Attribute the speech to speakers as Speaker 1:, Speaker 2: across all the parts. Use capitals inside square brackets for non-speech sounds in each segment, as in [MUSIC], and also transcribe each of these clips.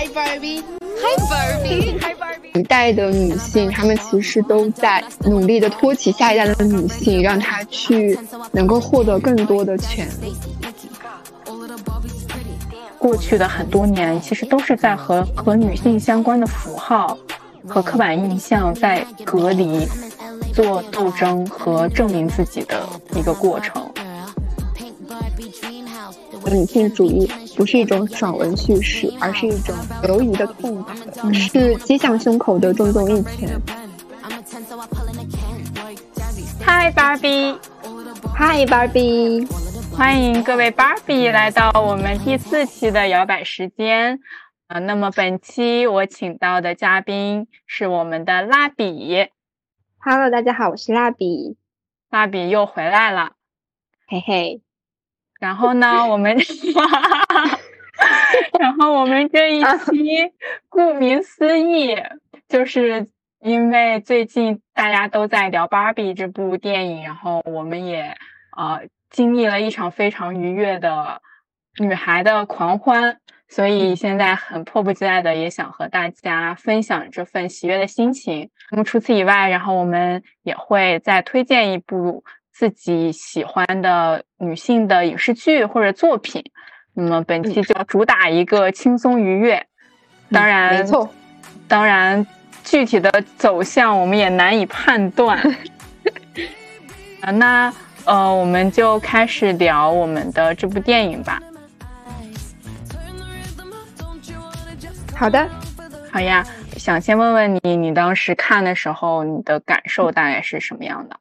Speaker 1: Hi Barbie. Hi Barbie. Hi
Speaker 2: Barbie. 一代的女性，她们其实都在努力的托起下一代的女性，让她去能够获得更多的权利。
Speaker 3: 过去的很多年，其实都是在和和女性相关的符号和刻板印象在隔离、做斗争和证明自己的一个过程。
Speaker 2: 女性主义不是一种爽文叙事，而是一种犹疑的痛感，是击向胸口的重重一拳。
Speaker 3: 嗨，芭比！
Speaker 2: 嗨，芭比！
Speaker 3: 欢迎各位 Barbie 来到我们第四期的摇摆时间。啊，那么本期我请到的嘉宾是我们的蜡笔。
Speaker 2: Hello，大家好，我是蜡笔。
Speaker 3: 蜡笔又回来了，
Speaker 2: 嘿嘿。
Speaker 3: 然后呢，我们，[LAUGHS] 然后我们这一期，顾名思义，就是因为最近大家都在聊《芭比》这部电影，然后我们也呃经历了一场非常愉悦的女孩的狂欢，所以现在很迫不及待的也想和大家分享这份喜悦的心情。那么除此以外，然后我们也会再推荐一部。自己喜欢的女性的影视剧或者作品，那么本期就要主打一个轻松愉悦。当然，
Speaker 2: 没错，
Speaker 3: 当然具体的走向我们也难以判断。[LAUGHS] 啊，那呃，我们就开始聊我们的这部电影吧。
Speaker 2: 好的，
Speaker 3: 好呀。想先问问你，你当时看的时候，你的感受大概是什么样的？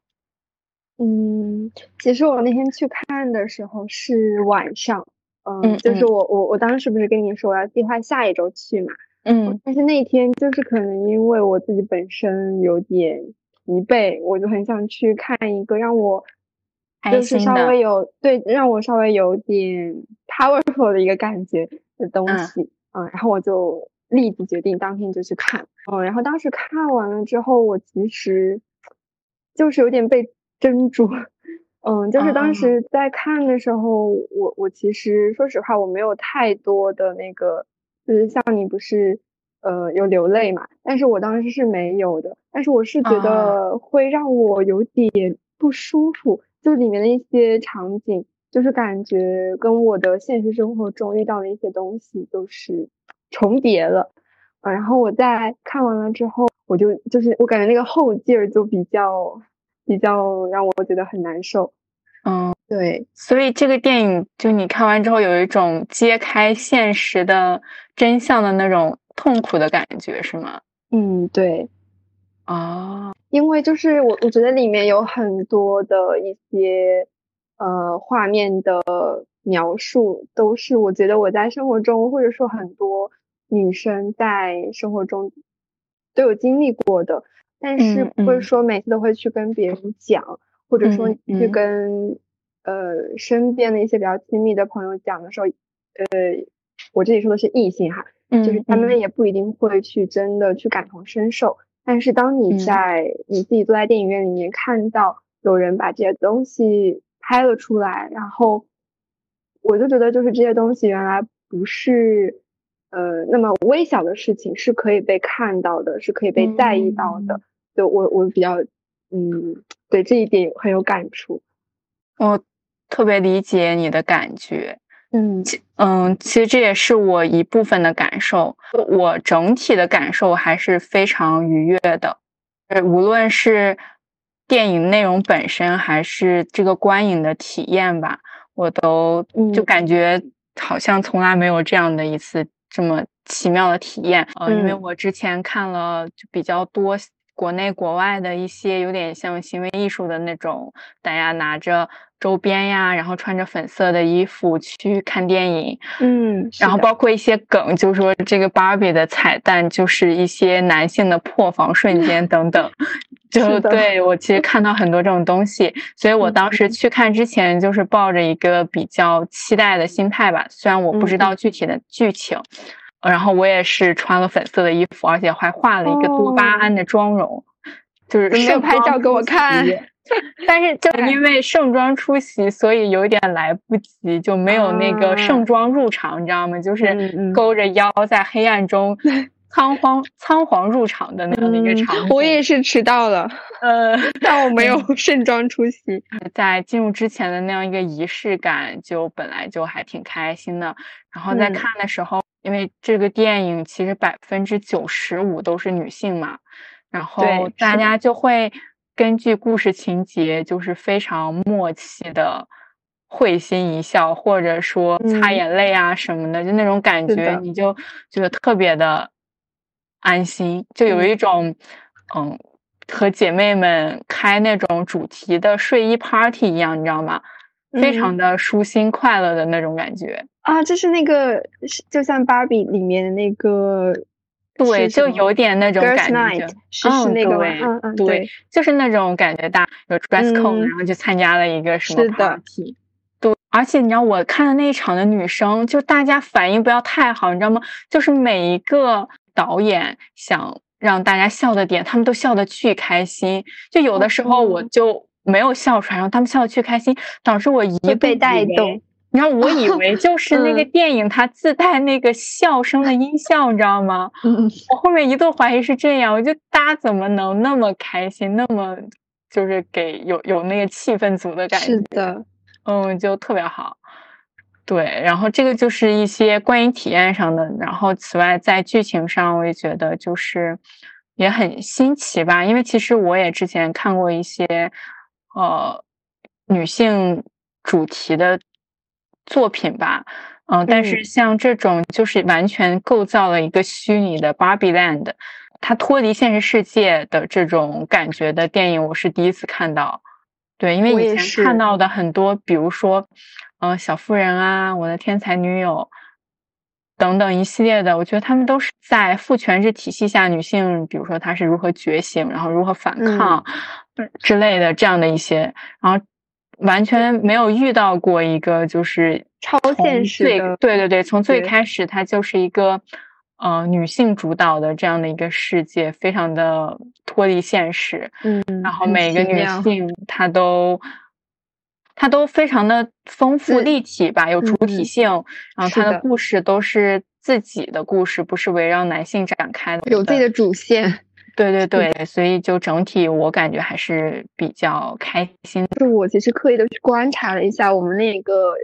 Speaker 2: 嗯，其实我那天去看的时候是晚上，嗯，就是我我我当时不是跟你说我要计划下一周去嘛，
Speaker 3: 嗯，
Speaker 2: 但是那天就是可能因为我自己本身有点疲惫，我就很想去看一个让我就是稍微有对让我稍微有点 powerful 的一个感觉的东西，嗯，然后我就立即决定当天就去看，嗯，然后当时看完了之后，我其实就是有点被。珍珠，嗯，就是当时在看的时候，我我其实说实话，我没有太多的那个，就是像你不是，呃，有流泪嘛？但是我当时是没有的，但是我是觉得会让我有点不舒服，就里面的一些场景，就是感觉跟我的现实生活中遇到的一些东西就是重叠了，嗯，然后我在看完了之后，我就就是我感觉那个后劲儿就比较。比较让我觉得很难受，
Speaker 3: 嗯，
Speaker 2: 对，
Speaker 3: 所以这个电影就你看完之后有一种揭开现实的真相的那种痛苦的感觉，是吗？
Speaker 2: 嗯，对，
Speaker 3: 啊，
Speaker 2: 因为就是我我觉得里面有很多的一些呃画面的描述，都是我觉得我在生活中或者说很多女生在生活中都有经历过的。但是不会说每次都会去跟别人讲，或者说去跟呃身边的一些比较亲密的朋友讲的时候，呃，我这里说的是异性哈，就是他们也不一定会去真的去感同身受。但是当你在你自己坐在电影院里面看到有人把这些东西拍了出来，然后我就觉得就是这些东西原来不是呃那么微小的事情是可以被看到的，是可以被在意到的。就我我比较，嗯，对这一点很有感触，
Speaker 3: 我特别理解你的感觉，
Speaker 2: 嗯
Speaker 3: 嗯，其实这也是我一部分的感受，我整体的感受还是非常愉悦的，呃，无论是电影内容本身，还是这个观影的体验吧，我都就。感觉好像从来没有这样的一次这么奇妙的体验，呃，因为我之前看了就比较多。国内国外的一些有点像行为艺术的那种，大家拿着周边呀，然后穿着粉色的衣服去看电影，
Speaker 2: 嗯，
Speaker 3: 然后包括一些梗，就是说这个芭比的彩蛋就是一些男性的破防瞬 [LAUGHS] 间等等，就对我其实。看到很多这种东西，所以我当时去看之前就是抱着一个比较期待的心态吧，虽然我不知道具体的剧情。然后我也是穿了粉色的衣服，而且还画了一个多巴胺的妆容，就是
Speaker 2: 没有拍照给我看，
Speaker 3: 但是就因为盛装出席，所以有点来不及，就没有那个盛装入场，你知道吗？就是勾着腰在黑暗中。[LAUGHS] 仓皇仓皇入场的那样的一个场景，
Speaker 2: 我也是迟到了，呃，[LAUGHS] 但我没有 [LAUGHS] 盛装出席。
Speaker 3: 在进入之前的那样一个仪式感，就本来就还挺开心的。然后在看的时候，因为这个电影其实百分之九十五都是女性嘛，然后大家就会根据故事情节，就是非常默契的会心一笑，或者说擦眼泪啊什么的，就那种感觉，你就觉得特别的。安心，就有一种，嗯，和姐妹们开那种主题的睡衣 party 一样，你知道吗？非常的舒心快乐的那种感觉
Speaker 2: 啊！就是那个，就像芭比里面的那个，
Speaker 3: 对，就有点那种感觉，
Speaker 2: 是是那个，
Speaker 3: 嗯嗯，对，就是那种感觉，大有 dress code，然后就参加了一个什么 party，对，而且你知道我看的那一场的女生，就大家反应不要太好，你知道吗？就是每一个。导演想让大家笑的点，他们都笑得巨开心。就有的时候我就没有笑出来，然后他们笑得巨开心，导致我一
Speaker 2: 被带动。
Speaker 3: 你知道，我以为就 [LAUGHS] 是那个电影它自带那个笑声的音效，你知道吗？我后面一度怀疑是这样，我就大家怎么能那么开心，那么就是给有有那个气氛组的感觉。
Speaker 2: 是的，
Speaker 3: 嗯，就特别好。对，然后这个就是一些观影体验上的，然后此外在剧情上，我也觉得就是也很新奇吧，因为其实我也之前看过一些呃女性主题的作品吧，嗯，但是像这种就是完全构造了一个虚拟的 Barbie Land，它脱离现实世界的这种感觉的电影，我是第一次看到。对，因为以前看到的很多，比如说。嗯，小妇人啊，我的天才女友等等一系列的，我觉得他们都是在父权制体系下女性，比如说她是如何觉醒，然后如何反抗之类的这样的一些，然后完全没有遇到过一个就是
Speaker 2: 超现实的，
Speaker 3: 对对对，从最开始它就是一个呃女性主导的这样的一个世界，非常的脱离现实，
Speaker 2: 嗯，
Speaker 3: 然后每个女性她都。她都非常的丰富立体吧，有主体性，然后她的故事都是自己的故事，不是围绕男性展开的，
Speaker 2: 有自己的主线。
Speaker 3: 对对对，所以就整体我感觉还是比较开心。
Speaker 2: 就是我其实刻意的去观察了一下，我们那个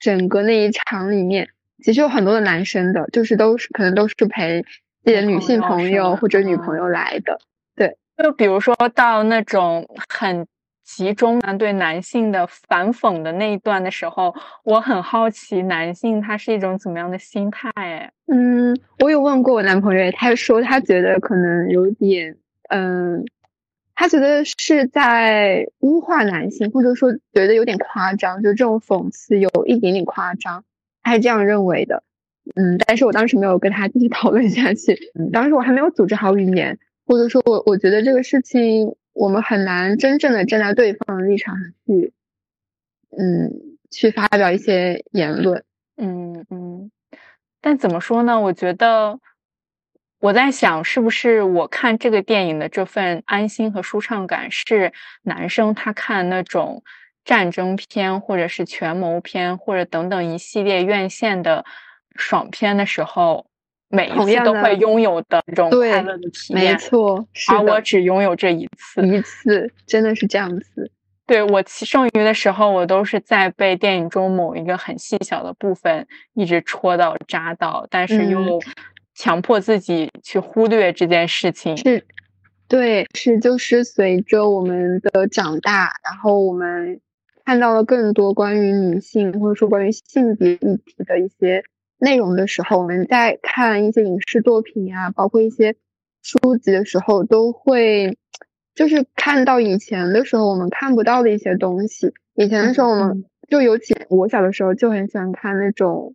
Speaker 2: 整个那一场里面，其实有很多的男生的，就是都是可能都是陪自己的女性朋友或者女朋友来的。对，
Speaker 3: 就比如说到那种很。集中对男性的反讽的那一段的时候，我很好奇男性他是一种怎么样的心态？
Speaker 2: 嗯，我有问过我男朋友，他说他觉得可能有点，嗯，他觉得是在污化男性，或者说觉得有点夸张，就这种讽刺有一点点夸张，他是这样认为的。嗯，但是我当时没有跟他继续讨论下去，当时我还没有组织好语言，或者说我我觉得这个事情。我们很难真正的站在对方的立场上去，嗯，去发表一些言论，
Speaker 3: 嗯嗯。但怎么说呢？我觉得我在想，是不是我看这个电影的这份安心和舒畅感，是男生他看那种战争片，或者是权谋片，或者等等一系列院线的爽片的时候。每一次都会拥有的这种快乐的体
Speaker 2: 验，没错，
Speaker 3: 而我只拥有这一次，
Speaker 2: 一次真的是这样子。
Speaker 3: 对我剩余的时候，我都是在被电影中某一个很细小的部分一直戳到扎到，但是又强迫自己去忽略这件事情。
Speaker 2: 是，对，是就是随着我们的长大，然后我们看到了更多关于女性或者说关于性别议题的一些。内容的时候，我们在看一些影视作品啊，包括一些书籍的时候，都会就是看到以前的时候我们看不到的一些东西。以前的时候，我们就尤其，我小的时候就很喜欢看那种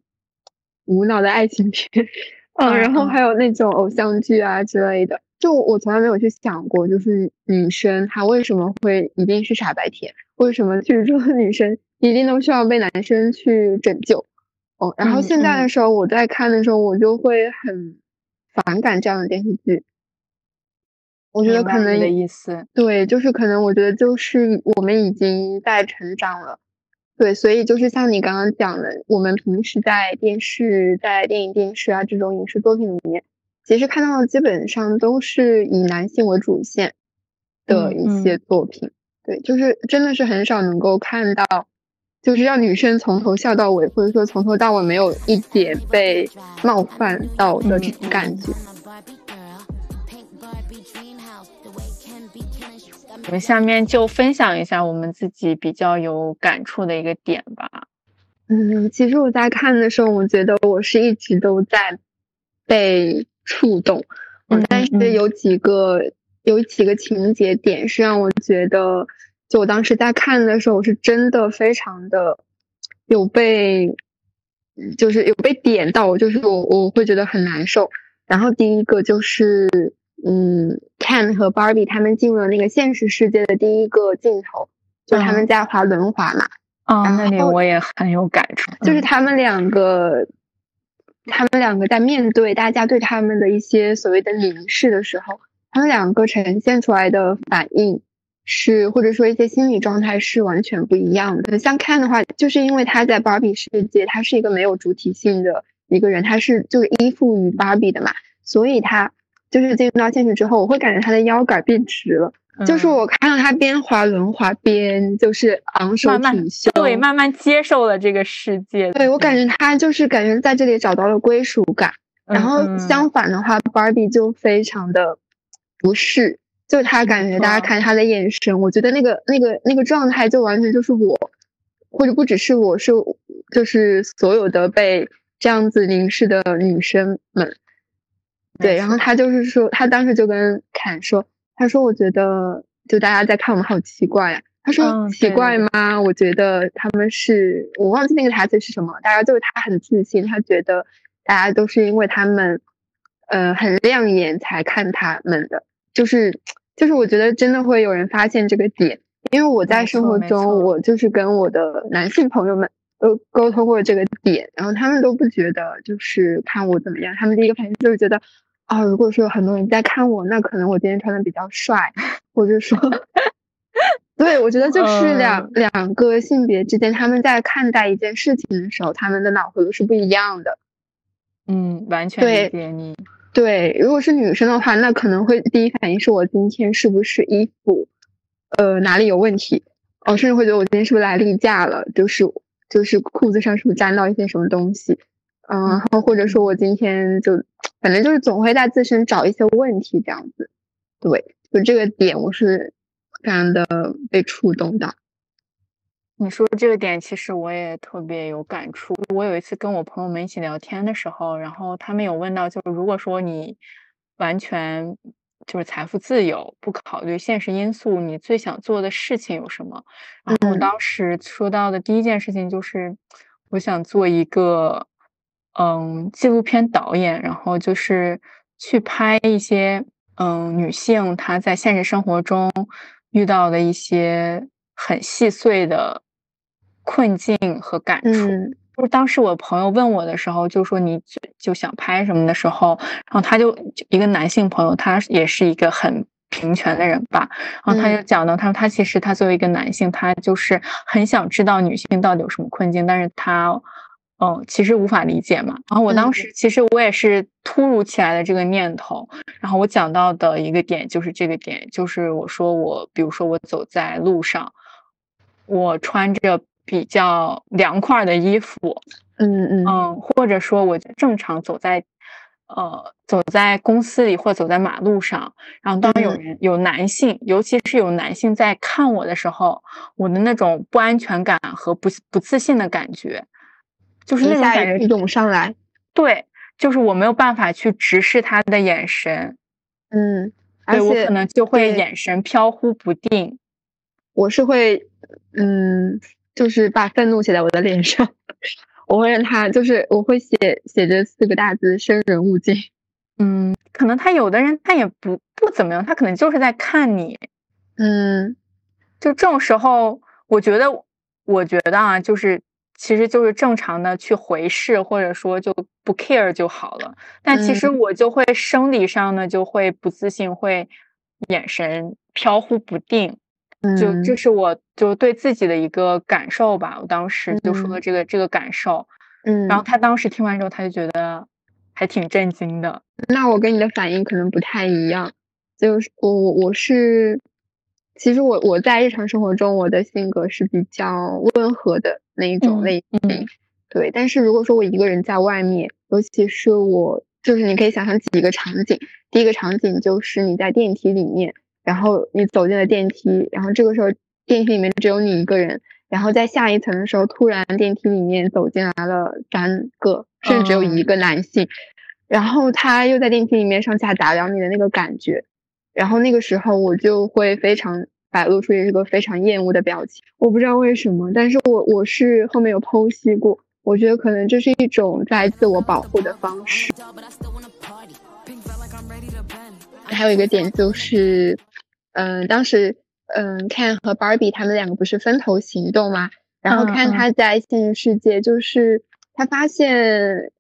Speaker 2: 无脑的爱情片，嗯，然后还有那种偶像剧啊之类的。就我从来没有去想过，就是女生她为什么会一定是傻白甜？为什么剧中的女生一定都需要被男生去拯救？哦，然后现在的时候，我在看的时候，我就会很反感这样的电视剧。我觉得可能
Speaker 3: 的意思，
Speaker 2: 对，就是可能我觉得就是我们已经在成长了，对，所以就是像你刚刚讲的，我们平时在电视、在电影、电视啊这种影视作品里面，其实看到的基本上都是以男性为主线的一些作品，对，就是真的是很少能够看到，就是让女生从头笑到尾，或者说从头到尾没有一点被冒犯到的这种感觉。
Speaker 3: 我们下面就分享一下我们自己比较有感触的一个点吧。
Speaker 2: 嗯，其实我在看的时候，我觉得我是一直都在被触动。嗯，但是有几个有几个情节点是让我觉得，就我当时在看的时候，我是真的非常的有被，就是有被点到，就是我我会觉得很难受。然后第一个就是。嗯，Ken 和 Barbie 他们进入了那个现实世界的第一个镜头，就他们在滑轮滑嘛。
Speaker 3: 啊，那里我也很有感触。
Speaker 2: 就是他们两个，他们两个在面对大家对他们的一些所谓的凝视的时候，他们两个呈现出来的反应是，或者说一些心理状态是完全不一样的。像 Ken 的话，就是因为他在 Barbie 世界，他是一个没有主体性的一个人，他是就是依附于 Barbie 的嘛，所以他。就是进入到现实之后，我会感觉他的腰杆变直了。就是我看到他边滑轮滑边就是昂首挺胸，
Speaker 3: 对，慢慢接受了这个世界。
Speaker 2: 对我感觉他就是感觉在这里找到了归属感。然后相反的话，Barbie 就非常的不适，就他感觉大家看他的眼神，我觉得那个那个那个状态就完全就是我，或者不只是我是就是所有的被这样子凝视的女生们。对，然后他就是说，他当时就跟侃说，他说我觉得就大家在看我们好奇怪呀。他说奇怪吗？我觉得他们是我忘记那个台词是什么，大家就是他很自信，他觉得大家都是因为他们呃很亮眼才看他们的，就是就是我觉得真的会有人发现这个点，因为我在生活中我就是跟我的男性朋友们。都沟通过这个点，然后他们都不觉得就是看我怎么样，他们第一个反应就是觉得。啊，如果说有很多人在看我，那可能我今天穿的比较帅，或者说，[LAUGHS] 对我觉得就是两两个性别之间，他们在看待一件事情的时候，他们的脑回路是不一样的。
Speaker 3: 嗯，完全理解你。
Speaker 2: 对，如果是女生的话，那可能会第一反应是我今天是不是衣服，呃，哪里有问题？哦，甚至会觉得我今天是不是来例假了？就是就是裤子上是不是沾到一些什么东西？嗯，然后或者说我今天就。反正就是总会在自身找一些问题，这样子，对，就这个点我是非常的被触动的。
Speaker 3: 你说这个点，其实我也特别有感触。我有一次跟我朋友们一起聊天的时候，然后他们有问到，就是如果说你完全就是财富自由，不考虑现实因素，你最想做的事情有什么？然后我当时说到的第一件事情就是，我想做一个。嗯，纪录片导演，然后就是去拍一些嗯女性她在现实生活中遇到的一些很细碎的困境和感触。就是当时我朋友问我的时候，就说你就就想拍什么的时候，然后他就一个男性朋友，他也是一个很平权的人吧，然后他就讲到，他说他其实他作为一个男性，他就是很想知道女性到底有什么困境，但是他。嗯，其实无法理解嘛。然后我当时其实我也是突如其来的这个念头。然后我讲到的一个点就是这个点，就是我说我，比如说我走在路上，我穿着比较凉快的衣服，
Speaker 2: 嗯嗯。
Speaker 3: 嗯，或者说我正常走在呃走在公司里或走在马路上，然后当有人有男性，尤其是有男性在看我的时候，我的那种不安全感和不不自信的感觉。就是那种感觉
Speaker 2: 涌上来，
Speaker 3: 对，就是我没有办法去直视他的眼神，
Speaker 2: 嗯，
Speaker 3: 对我可能就会眼神飘忽不定，
Speaker 2: 我是会，嗯，就是把愤怒写在我的脸上，我会让他，就是我会写写着四个大字“生人勿近”，
Speaker 3: 嗯，可能他有的人他也不不怎么样，他可能就是在看你，
Speaker 2: 嗯，
Speaker 3: 就这种时候，我觉得，我觉得啊，就是。其实就是正常的去回视，或者说就不 care 就好了。但其实我就会生理上呢就会不自信，会眼神飘忽不定。就这是我就对自己的一个感受吧。我当时就说了这个这个感受，
Speaker 2: 嗯，
Speaker 3: 然后他当时听完之后，他就觉得还挺震惊的。
Speaker 2: 那我跟你的反应可能不太一样，就是我我我是，其实我我在日常生活中我的性格是比较温和的那一种类型，对。但是如果说我一个人在外面，尤其是我，就是你可以想象几个场景，第一个场景就是你在电梯里面。然后你走进了电梯，然后这个时候电梯里面只有你一个人，然后在下一层的时候，突然电梯里面走进来了三个，甚至只有一个男性，然后他又在电梯里面上下打量你的那个感觉，然后那个时候我就会非常摆露出一个非常厌恶的表情，我不知道为什么，但是我我是后面有剖析过，我觉得可能这是一种在自我保护的方式。还有一个点就是。嗯，当时嗯，Ken 和 Barbie 他们两个不是分头行动吗？然后看他在现实世界，就是他发现，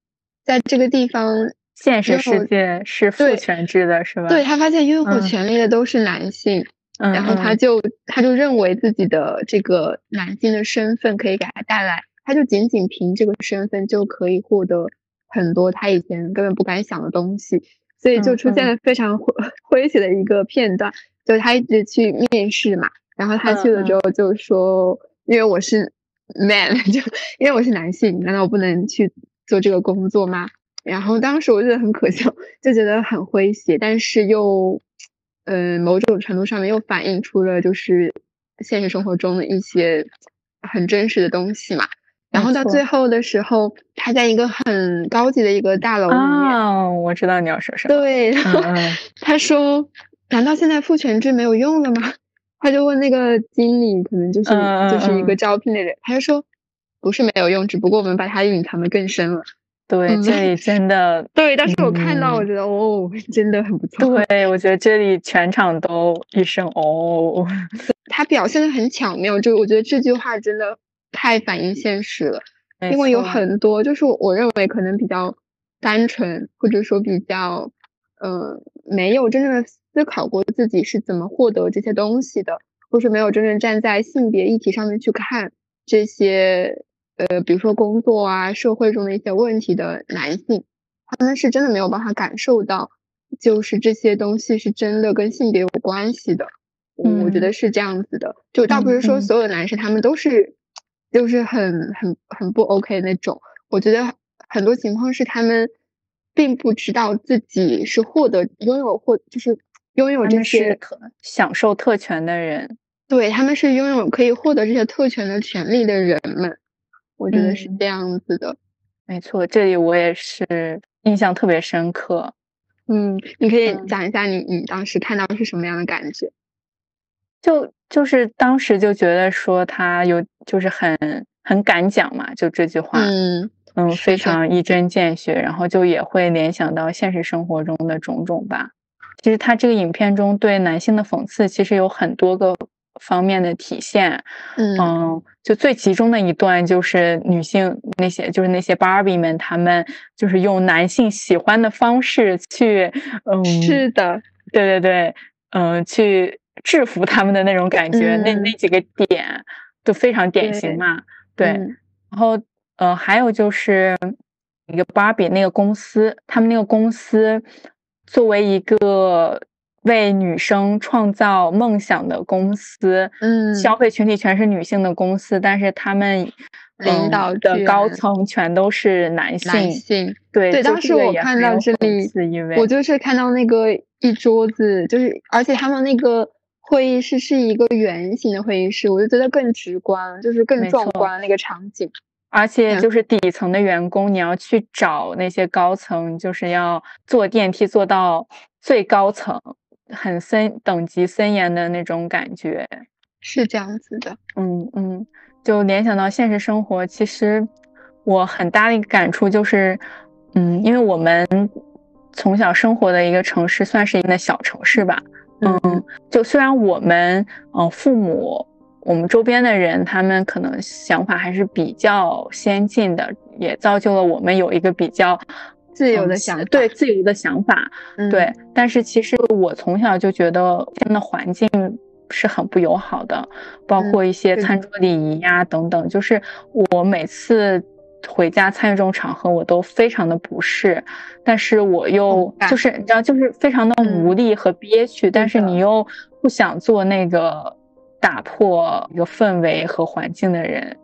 Speaker 2: 在这个地方，
Speaker 3: 现实世界是父权制的，是吧？
Speaker 2: 对他发现拥有权利的都是男性，然后他就他就认为自己的这个男性的身份可以给他带来，他就仅仅凭这个身份就可以获得很多他以前根本不敢想的东西，所以就出现了非常诙 [LAUGHS] 诙谐的一个片段。就他一直去面试嘛，然后他去了之后就说，因为我是 man，[LAUGHS] 就因为我是男性，难道我不能去做这个工作吗？然后当时我觉得很可笑，就觉得很诙谐，但是又，嗯，某种程度上面又反映出了就是现实生活中的一些很真实的东西嘛。然后到最后的时候，他在一个很高级的一个大楼里面，
Speaker 3: 我知道你要说什么。
Speaker 2: 对，然后他说。难道现在父权制没有用了吗？[LAUGHS] 他就问那个经理，可能就是就是一个招聘的人，他就说不是没有用，只不过我们把它隐藏的更深了。
Speaker 3: 对，这里真的
Speaker 2: 对，但是我看到，我觉得哦，[LAUGHS] 真的很不错。
Speaker 3: 对，我觉得这里全场都一声哦。[LAUGHS]
Speaker 2: 他表现的很巧妙，就我觉得这句话真的太反映现实了，因为有很多就是我认为可能比较单纯，或者说比较嗯没有真正的。思考过自己是怎么获得这些东西的，或是没有真正站在性别议题上面去看这些，呃，比如说工作啊、社会中的一些问题的男性，他们是真的没有办法感受到，就是这些东西是真的跟性别有关系的。我觉得是这样子的，就倒不是说所有的男生他们都是，就是很很很不 OK 那种。我觉得很多情况是他们并不知道自己是获得拥有或就是。拥有这些
Speaker 3: 可享受特权的人，
Speaker 2: 对他们是拥有可以获得这些特权的权利的人们，我觉得是这样子的。
Speaker 3: 没错，这里我也是印象特别深刻。
Speaker 2: 嗯，你可以讲一下你你当时看到是什么样的感觉？
Speaker 3: 就就是当时就觉得说他有就是很很敢讲嘛，就这句话，
Speaker 2: 嗯
Speaker 3: 嗯，非常一针见血，然后就也会联想到现实生活中的种种吧。其实他这个影片中对男性的讽刺，其实有很多个方面的体现。
Speaker 2: 嗯，
Speaker 3: 就最集中的一段就是女性那些，就是那些芭比们，他们就是用男性喜欢的方式去，嗯，
Speaker 2: 是的，
Speaker 3: 对对对，嗯，去制服他们的那种感觉，那那几个点都非常典型嘛。对，然后呃，还有就是一个芭比那个公司，他们那个公司。作为一个为女生创造梦想的公司，
Speaker 2: 嗯，
Speaker 3: 消费群体全是女性的公司，但是他们
Speaker 2: 领导
Speaker 3: 的高层全都是男性。
Speaker 2: 男性，
Speaker 3: 对
Speaker 2: 对。当时我看到这里，我就是看到那个一桌子，就是而且他们那个会议室是一个圆形的会议室，我就觉得更直观，就是更壮观那个场景。
Speaker 3: 而且就是底层的员工，你要去找那些高层，就是要坐电梯坐到最高层，很森等级森严的那种感觉，
Speaker 2: 是这样子的。
Speaker 3: 嗯嗯，就联想到现实生活，其实我很大的一个感触就是，嗯，因为我们从小生活的一个城市算是一个小城市吧，嗯，就虽然我们嗯父母。我们周边的人，他们可能想法还是比较先进的，也造就了我们有一个比较
Speaker 2: 自由的想法，
Speaker 3: 对自由的想法，
Speaker 2: 嗯
Speaker 3: 对。但是其实我从小就觉得这样的环境是很不友好的，包括一些餐桌礼仪呀、等等。就是我每次回家参与这种场合，我都非常的不适，但是我又就是你知道，就是非常的
Speaker 2: 嗯
Speaker 3: 无力和憋屈，但是你又不想做那个打破一个氛围和环境的人。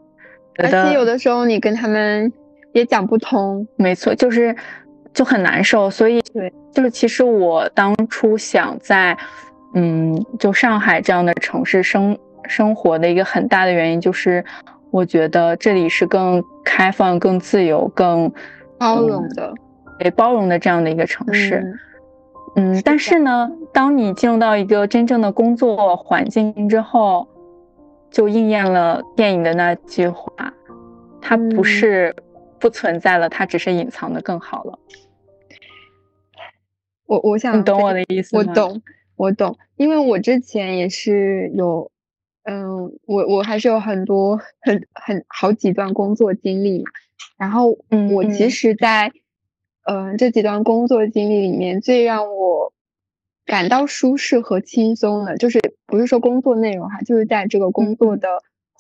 Speaker 2: 而且有的时候你跟他们也讲不通，
Speaker 3: 没错，就是就很难受，所以
Speaker 2: 对，
Speaker 3: 就是其实我当初想在，嗯，就上海这样的城市生生活的一个很大的原因，就是我觉得这里是更开放、更自由、更
Speaker 2: 包容的，
Speaker 3: 对包容的这样的一个城市。
Speaker 2: 嗯
Speaker 3: 嗯，但是呢，当你进入到一个真正的工作环境之后，就应验了电影的那句话，它不
Speaker 2: 嗯
Speaker 3: 是不存在了，它只是隐藏的更好了。
Speaker 2: 我我想
Speaker 3: 你懂我的意思吗？
Speaker 2: 我懂，我懂，因为我之前也是有，嗯，我我还是有很多很很好几段工作经历嘛，然后
Speaker 3: 嗯
Speaker 2: 我其
Speaker 3: 嗯
Speaker 2: 实在，嗯、这几段工作经历里面，最让我感到舒适和轻松的，就是不是说工作内容哈，就是在这个工作
Speaker 3: 嗯。
Speaker 2: 的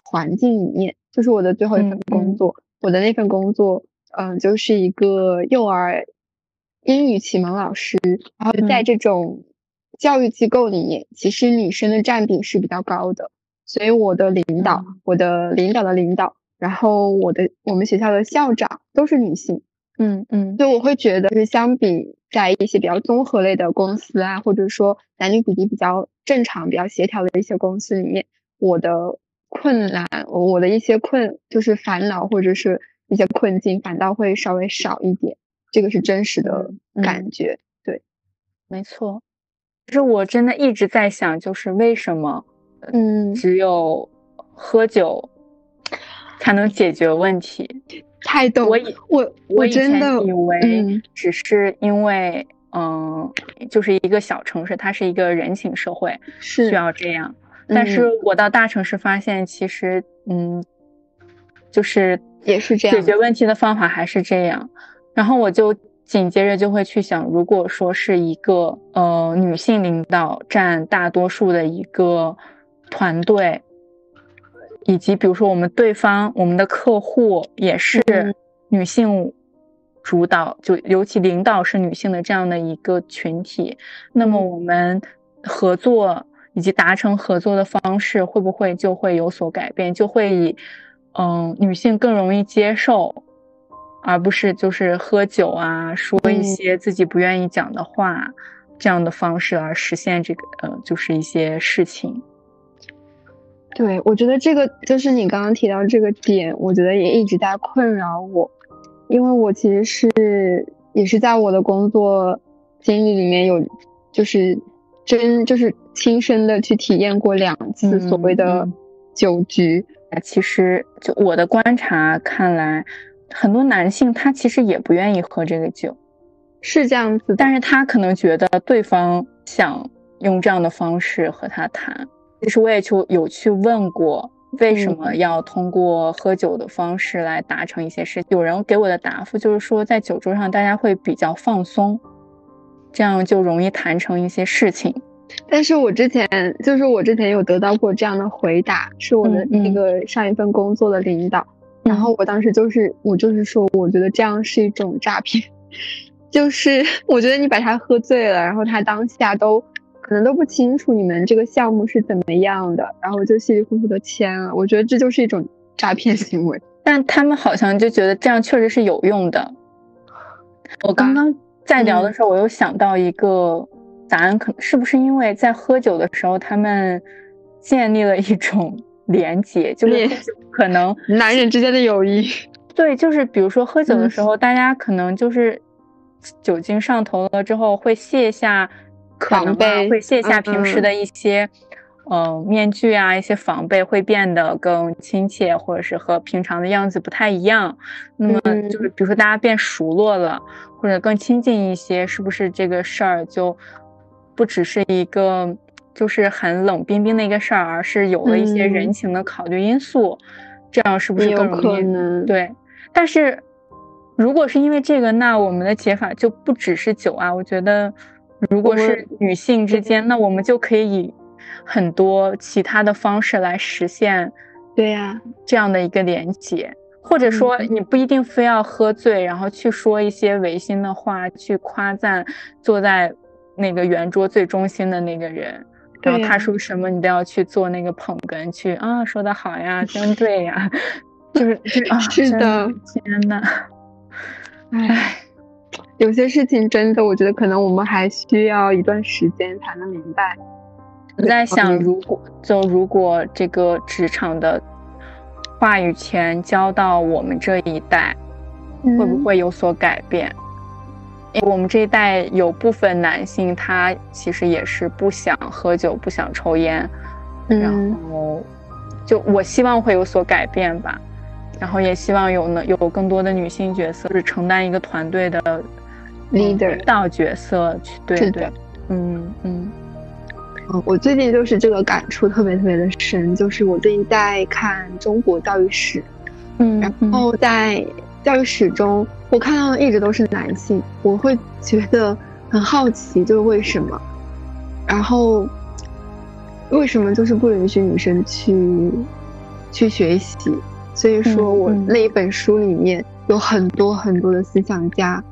Speaker 2: 环境里面，就是我的最后一份工。作，我的那份工作，嗯，就是一个幼儿英语启蒙老师，然后在
Speaker 3: 嗯。
Speaker 2: 这种教育机构里面，其实女生的占比是比较高的，所以我的领导，
Speaker 3: 嗯。
Speaker 2: 我的领导的领导，然后我的我们学校的校长都是女性，
Speaker 3: 嗯嗯
Speaker 2: 所以我会觉得，就是相比在一些比较综合类的公司啊，或者说男女比例比较正常、比较协调的一些公司里面，我的困难，我的一些困就是烦恼或者是一些困境，反倒会稍微少一点。这个是真实的
Speaker 3: 嗯
Speaker 2: 感觉。
Speaker 3: 对没错。其实我真的一直在想，就是为什么
Speaker 2: 嗯，
Speaker 3: 只有喝酒才能解决问题？
Speaker 2: 太懂
Speaker 3: 我以
Speaker 2: 我我
Speaker 3: 我以前
Speaker 2: 真的
Speaker 3: 以为
Speaker 2: 嗯
Speaker 3: 只是因为，嗯，就是一个小城市，它是一个人情社会，
Speaker 2: 是
Speaker 3: 需要这样。但是
Speaker 2: 嗯
Speaker 3: 我到大城市发现，其实，嗯，就是
Speaker 2: 也是这样
Speaker 3: 解决问题的方法还是这样。然后我就紧接着就会去想，如果说是一个呃女性领导占大多数的一个团队，以及比如说我们对方我们的客户也是
Speaker 2: 嗯
Speaker 3: 女性主导，就尤其领导是女性的这样的一个群体，那么
Speaker 2: 嗯
Speaker 3: 我们合作以及达成合作的方式会不会就会有所改变？就会以嗯女性更容易接受，而不是就是喝酒啊，说一
Speaker 2: 嗯
Speaker 3: 些自己不愿意讲的话。这样的方式而实现这个呃，就是一些事情。
Speaker 2: 对，我觉得这个就是你刚刚提到这个点，我觉得也一直在困扰我，因为我其实是也是在我的工作经历里面有，就是真就是亲身的去体验过两次所谓的
Speaker 3: 嗯嗯
Speaker 2: 酒局。
Speaker 3: 其实就我的观察看来，很多男性他其实也不愿意喝这个酒，
Speaker 2: 是这样子，
Speaker 3: 但是他可能觉得对方想用这样的方式和他谈。其实我也就有去问过，为什么
Speaker 2: 嗯。
Speaker 3: 要通过喝酒的方式来达成一些事？有人给我的答复就是说，在酒桌上大家会比较放松，这样就容易谈成一些事情。
Speaker 2: 但是我之前就是我之前有得到过这样的回答，是我的那个上一份工作的领导，然后我当时就是我就是说，我觉得这样是一种诈骗，[LAUGHS] 就是我觉得你把他喝醉了，然后他当下都可能都不清楚你们这个项目是怎么样的，然后就稀里糊涂的签了，我觉得这就是一种诈骗行为。
Speaker 3: 但他们好像就觉得这样确实是有用的。我刚刚在聊的时候，我又想到一个答案，可是不是因为在喝酒的时候，他们建立了一种 [LAUGHS] 连结，就是可能
Speaker 2: 男人之间的友谊，[LAUGHS]
Speaker 3: 对，就是比如说喝酒的时
Speaker 2: 嗯
Speaker 3: 候，大家可能就是酒精上头了之后，会卸下可能啊
Speaker 2: 防备
Speaker 3: 会卸下平时的一些。呃，面具啊，一些防备会变得更亲切，或者是和平常的样子不太一样。那么
Speaker 2: 嗯
Speaker 3: 就是，比如说大家变熟络了，或者更亲近一些，是不是这个事儿就不只是一个就是很冷冰冰的一个事儿，而是有了一些
Speaker 2: 嗯
Speaker 3: 人情的考虑因素？这样是不是更容易？
Speaker 2: 可能。
Speaker 3: 对，但是如果是因为这个，那我们的解法就不只是酒啊。我觉得，如果是女性之间，那我们就可以以很多其他的方式来实现。
Speaker 2: 对呀，
Speaker 3: 这样的一个连接，或者说你不一定非要喝醉，然后去说一些违心的话，去夸赞坐在那个圆桌最中心的那个人，然后他说什么，你都要去做那个捧哏去啊，说的好呀，真对呀，[LAUGHS] 就是 [LAUGHS]
Speaker 2: 是的，
Speaker 3: 天呐。
Speaker 2: 唉，有些事情真的，我觉得可能我们还需要一段时间才能明白。
Speaker 3: 我在想，如果就如果这个职场的话语权交到我们这一代，会不会有所改变？因为我们这一代有部分男性，他其实也是不想喝酒、不想抽烟，然后就我希望会有所改变吧。然后也希望有能有更多的女性角色，是承担一个团队的
Speaker 2: leader
Speaker 3: 到角色去。对对，嗯嗯。
Speaker 2: 嗯，我最近就是这个感触特别特别的深，就是我最近在看中国教育史，
Speaker 3: 嗯，
Speaker 2: 然后在教育史中，我看到的一直都是男性，我会觉得很好奇，就是为什么，然后为什么就是不允许女生去去学习？所以说我那一本书里面有很多很多的思想家，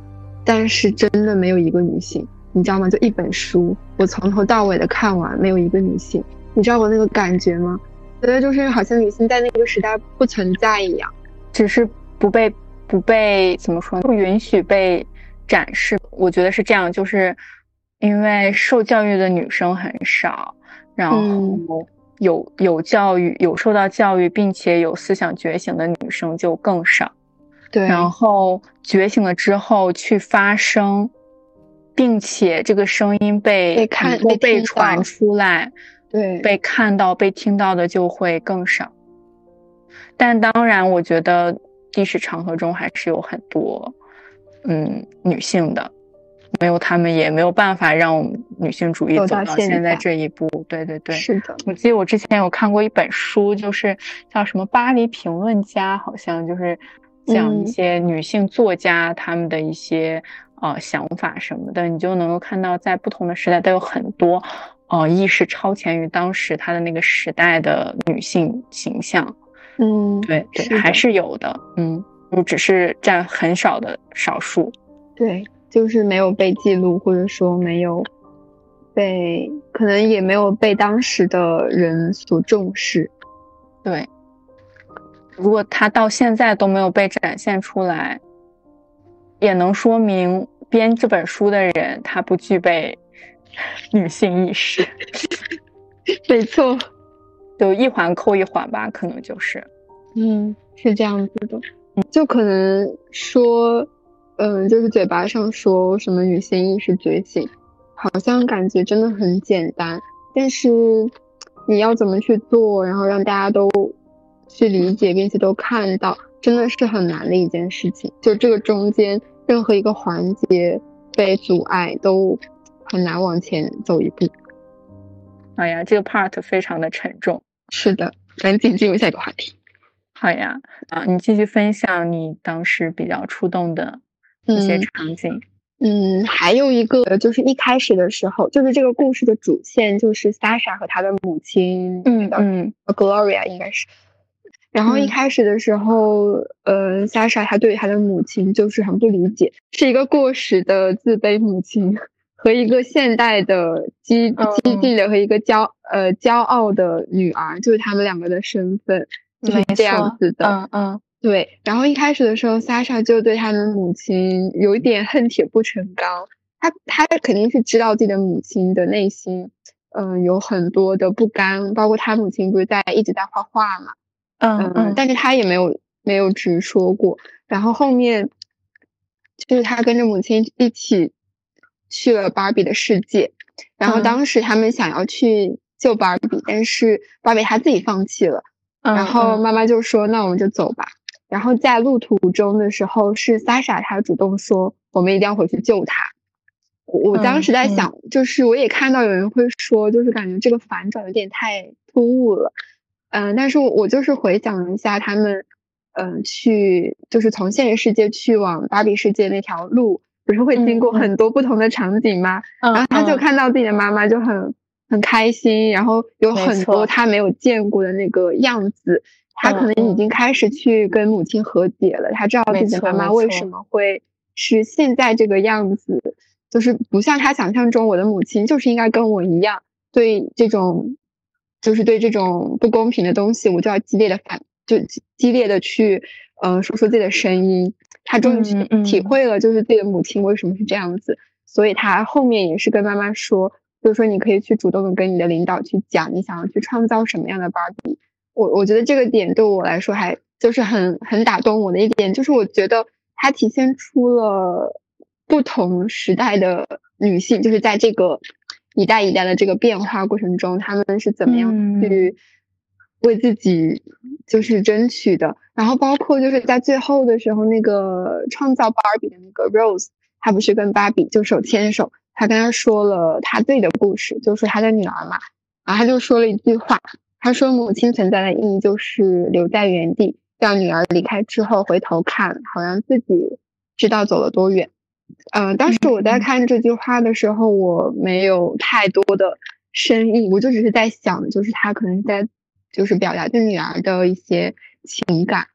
Speaker 2: 但是真的没有一个女性。你知道吗？就一本书，我从头到尾的看完，没有一个女性。你知道我那个感觉吗？觉得就是好像女性在那个时代不存在一样，
Speaker 3: 只是不被不被怎么说，不允许被展示。我觉得是这样，就是因为受教育的女生很少，然后有有教育、有受到教育并且有思想觉醒的女生就更少。
Speaker 2: 对，
Speaker 3: 然后觉醒了之后去发声。并且这个声音被
Speaker 2: 被看
Speaker 3: 被传出来，
Speaker 2: 对，
Speaker 3: 被看到被听到的就会更少。但当然，我觉得历史长河中还是有很多嗯女性的，没有她们也没有办法让女性主义走到现在这一步。对对对，
Speaker 2: 是的。
Speaker 3: 我记得我之前有看过一本书，就是叫什么《巴黎评论家》，好像就是讲一些女性作家她们的一些。呃，想法什么的，你就能够看到，在不同的时代都有很多，呃，意识超前于当时她的那个时代的女性形象。
Speaker 2: 嗯，
Speaker 3: 对对，还是有的。嗯，就只是占很少的少数。
Speaker 2: 对，就是没有被记录，或者说没有被，可能也没有被当时的人所重视。
Speaker 3: 对，如果他到现在都没有被展现出来，也能说明。编这本书的人，他不具备女性意识。[LAUGHS]
Speaker 2: 没错，
Speaker 3: 就一环扣一环吧，可能就是，
Speaker 2: 嗯，是这样子的。就可能说，嗯，就是嘴巴上说什么女性意识觉醒，好像感觉真的很简单，但是你要怎么去做，然后让大家都去理解，并且都看到，真的是很难的一件事情。就这个中间。任何一个环节被阻碍，都很难往前走一步。
Speaker 3: 哎呀，这个 part 非常的沉重。
Speaker 2: 是的，赶紧进入下一个话题。
Speaker 3: 好呀，啊，你继续分享你当时比较触动的一些场景。
Speaker 2: 嗯，还有一个就是一开始的时候，就是这个故事的主线就是 Sasha 和他的母亲，
Speaker 3: 嗯嗯
Speaker 2: ，Gloria 应该是。然后一开始的时候，呃，莎莎她对她的母亲就是很不理解，是一个过时的自卑母亲和一个现代的激激进的和一个骄呃骄傲的女儿，就是他们两个的身份就是这样子的。
Speaker 3: 嗯嗯，
Speaker 2: 对。然后一开始的时候，莎莎就对她的母亲有一点恨铁不成钢，她她肯定是知道自己的母亲的内心，嗯，有很多的不甘，包括她母亲不是在一直在画画嘛。
Speaker 3: 嗯嗯，
Speaker 2: 但是他也没有没有直说过。然后后面就是他跟着母亲一起去了芭比的世界。然后当时他们想要去救芭比，但是芭比她自己放弃了。然后妈妈就说：“那我们就走吧。”然后在路途中的时候，是 Sasha 她主动说：“我们一定要回去救她。”我我当时在想，就是我也看到有人会说，就是感觉这个反转有点太突兀了。嗯，但是我就是回想一下他们，嗯，去就是从现实世界去往芭比世界那条路，不是会经过很多不同的场景吗？然后他就看到自己的妈妈就很很开心，然后有很多他没有见过的那个样子，他可能已经开始去跟母亲和解了。他知道自己的妈妈为什么会是现在这个样子，就是不像他想象中，我的母亲就是应该跟我一样，对这种就是对这种不公平的东西，我就要激烈的反。就激烈的去，呃，说出自己的声音。他终于体体会了，就是自己的母亲为什么是这样子。所以他后面也是跟妈妈说，就是说你可以去主动的跟你的领导去讲，你想要去创造什么样的芭比。我我觉得这个点对我来说还就是很很打动我的一点，就是我觉得它体现出了不同时代的女性，就是在这个一代一代的这个变化过程中，他们是怎么样去。为自己就是争取的，然后包括就是在最后的时候，那个创造芭比的那个 Rose，她不是跟芭比就手牵手，她跟她说了她自己的故事，就是她的女儿嘛，然后她就说了一句话，她说母亲存在的意义就是留在原地，让女儿离开之后回头看，好像自己知道走了多远。嗯，当时我在看这句话的时候，我没有太多的深意，我就只是在想，就是他可能在。就是表达对女儿的一些情感，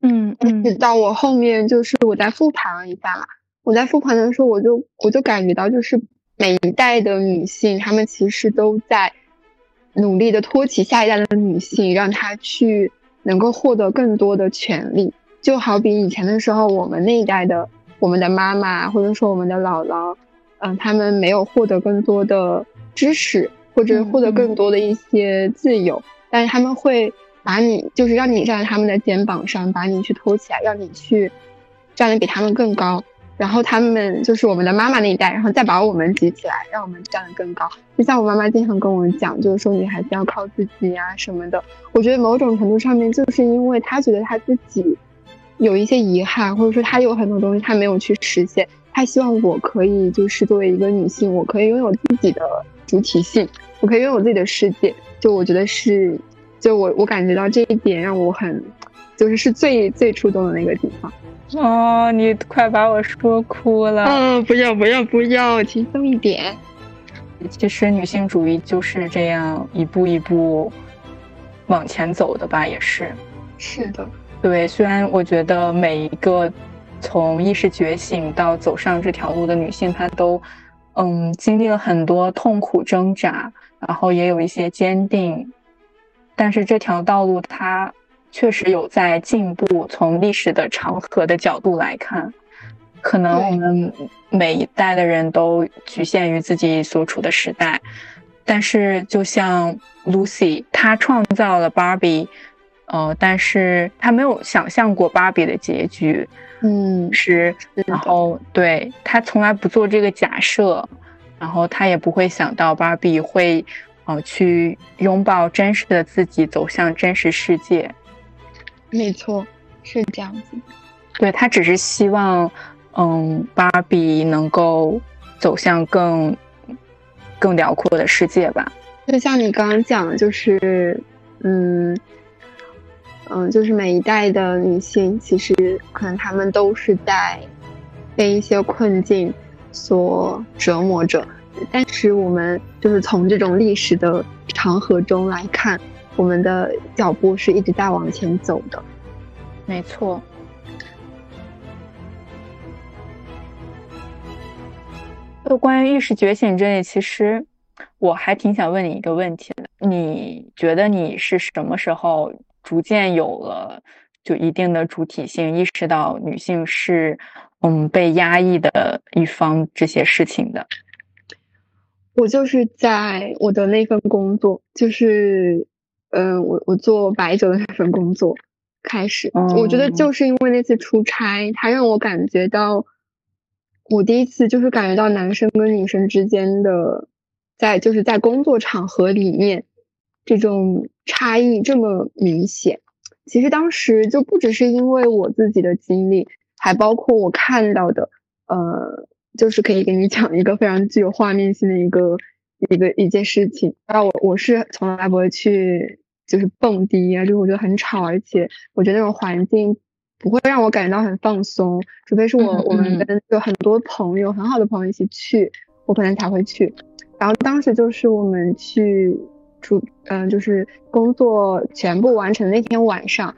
Speaker 3: 嗯嗯，
Speaker 2: 直到我后面就是我在复盘了一下嘛，我在复盘的时候，我就我就感觉到，就是每一代的女性，她们其实都在努力的托起下一代的女性，让她去能够获得更多的权利。就好比以前的时候，我们那一代的我们的妈妈或者说我们的姥姥，嗯，他们没有获得更多的知识，或者获得更多的一些自由。但是他们会把你，就是让你站在他们的肩膀上，把你去托起来，让你去站得比他们更高。然后他们就是我们的妈妈那一代，然后再把我们举起来，让我们站得更高。就像我妈妈经常跟我们讲，就是说女孩子要靠自己呀什么的。我觉得某种程度上面，就是因为她觉得她自己有一些遗憾，或者说他有很多东西他没有去实现，他希望我可以就是作为一个女性，我可以拥有自己的主体性，我可以拥有自己的世界。就我觉得是，就我我感觉到这一点让我很，就是是最最触动的那个地方。
Speaker 3: 哦，你快把我说哭了。
Speaker 2: 嗯，不要不要不要，轻松一点。
Speaker 3: 其实女性主义就是这样一步一步往前走的吧，也是。
Speaker 2: 是的。
Speaker 3: 对，虽然我觉得每一个从意识觉醒到走上这条路的女性，她都嗯经历了很多痛苦挣扎。然后也有一些坚定，但是这条道路它确实有在进步。从历史的长河的角度来看，可能我们每一代的人都局限于自己所处的时代。但是就像 Lucy，她创造了芭比，呃，但是他没有想象过芭比的结局。
Speaker 2: 嗯，
Speaker 3: 是。然后对他从来不做这个假设。然后他也不会想到芭比会，呃，去拥抱真实的自己，走向真实世界。
Speaker 2: 没错，是这样子。
Speaker 3: 对他只是希望，嗯，芭比能够走向更更辽阔的世界吧。
Speaker 2: 就像你刚刚讲，就是，嗯，嗯，就是每一代的女性，其实可能她们都是在被一些困境。所折磨着，但是我们就是从这种历史的长河中来看，我们的脚步是一直在往前走的。
Speaker 3: 没错。就关于意识觉醒这里，其实我还挺想问你一个问题的：你觉得你是什么时候逐渐有了就一定的主体性，意识到女性是？嗯，被压抑的一方这些事情的，
Speaker 2: 我就是在我的那份工作，就是，嗯，我我做白酒的那份工作开始，我觉得就是因为那次出差，它让我感觉到，我第一次就是感觉到男生跟女生之间的，在就是在工作场合里面，这种差异这么明显。其实当时就不只是因为我自己的经历。还包括我看到的，呃，就是可以给你讲一个非常具有画面性的一个一个一件事情。然后我我是从来不会去就是蹦迪啊，就是我觉得很吵，而且我觉得那种环境不会让我感觉到很放松，除非是我我们跟有很多朋友很好的朋友一起去，我可能才会去。然后当时就是我们去主嗯，就是工作全部完成那天晚上，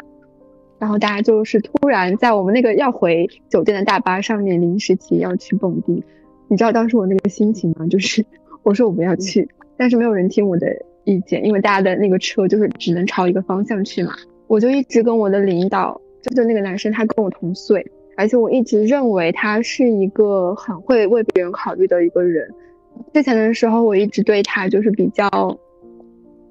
Speaker 2: 然后大家就是突然在我们那个要回酒店的大巴上面临时起要去蹦迪，你知道当时我那个心情吗？就是 [LAUGHS] 我说我不要去，但是没有人听我的意见，因为大家的那个车就是只能朝一个方向去嘛。我就一直跟我的领导，就就那个男生，他跟我同岁，而且我一直认为他是一个很会为别人考虑的一个人。之前的时候，我一直对他就是比较，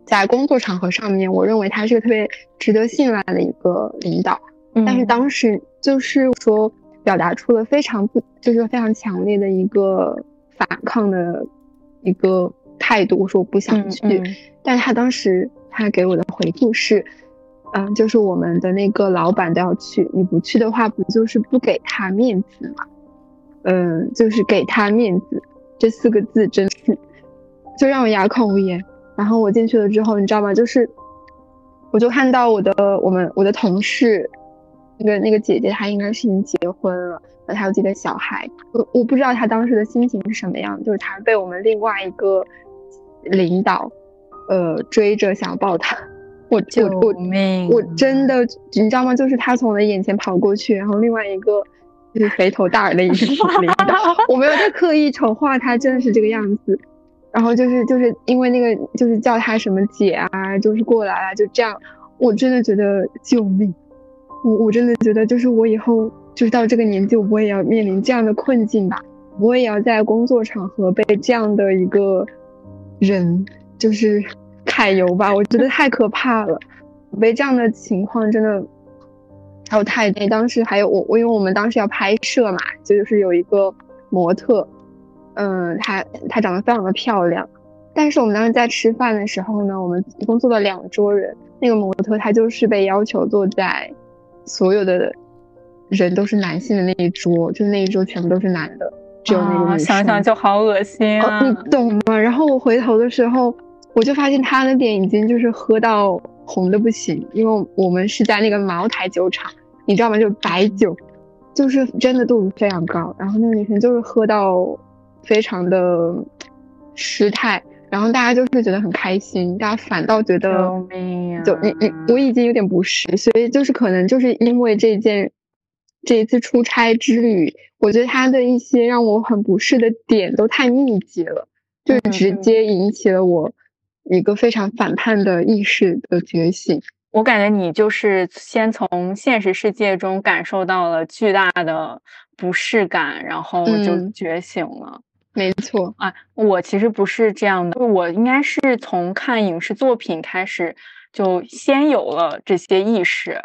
Speaker 2: 在工作场合上面，我认为他是个特别值得信赖的一个领导。但是当时就是说，表达出了非常不，就是非常强烈的一个反抗的一个态度，我说我不想去。但是他当时他给我的回复是，嗯，就是我们的那个老板都要去，你不去的话，不就是不给他面子吗？嗯，就是给他面子。这四个字真是，就让我哑口无言。然后我进去了之后，你知道吗？就是，我就看到我的我们我的同事，那个那个姐姐，她应该是已经结婚了，然后她有自己的小孩。我我不知道她当时的心情是什么样，就是她被我们另外一个领导，呃，追着想抱她。我我我我真的，你知道吗？就是她从我的眼前跑过去，然后另外一个。就是肥头大耳的一个 [LAUGHS] 领导，[LAUGHS] 我没有在刻意丑化他，真的是这个样子。然后就是就是因为那个就是叫他什么姐啊，就是过来啊，就这样，我真的觉得救命！我我真的觉得就是我以后就是到这个年纪，我也要面临这样的困境吧，我也要在工作场合被这样的一个人就是揩油吧，我觉得太可怕了。被这样的情况真的。还有太，当时还有我，我因为我们当时要拍摄嘛，就是有一个模特，嗯，她她长得非常的漂亮，但是我们当时在吃饭的时候呢，我们一共坐了两桌人，那个模特她就是被要求坐在所有的人都是男性的那一桌，就是那一桌全部都是男的，只有那个女生，
Speaker 3: 想想就好恶心啊，
Speaker 2: 你懂吗？然后我回头的时候，我就发现她的脸已经就是喝到红的不行，因为我们是在那个茅台酒厂。你知道吗？就是白酒，就是真的度数非常高。然后那个女生就是喝到非常的失态，然后大家就是觉得很开心，大家反倒觉得就你你我已经有点不适，所以就是可能就是因为这件这一次出差之旅，我觉得他的一些让我很不适的点都太密集了，就直接引起了我一个非常反叛的意识的觉醒。
Speaker 3: 我感觉你就是先从现实世界中感受到了巨大的不适感，然后就觉醒了。
Speaker 2: 没错。
Speaker 3: 啊，我其实不是这样的，我应该是从看影视作品开始，就先有了这些意识，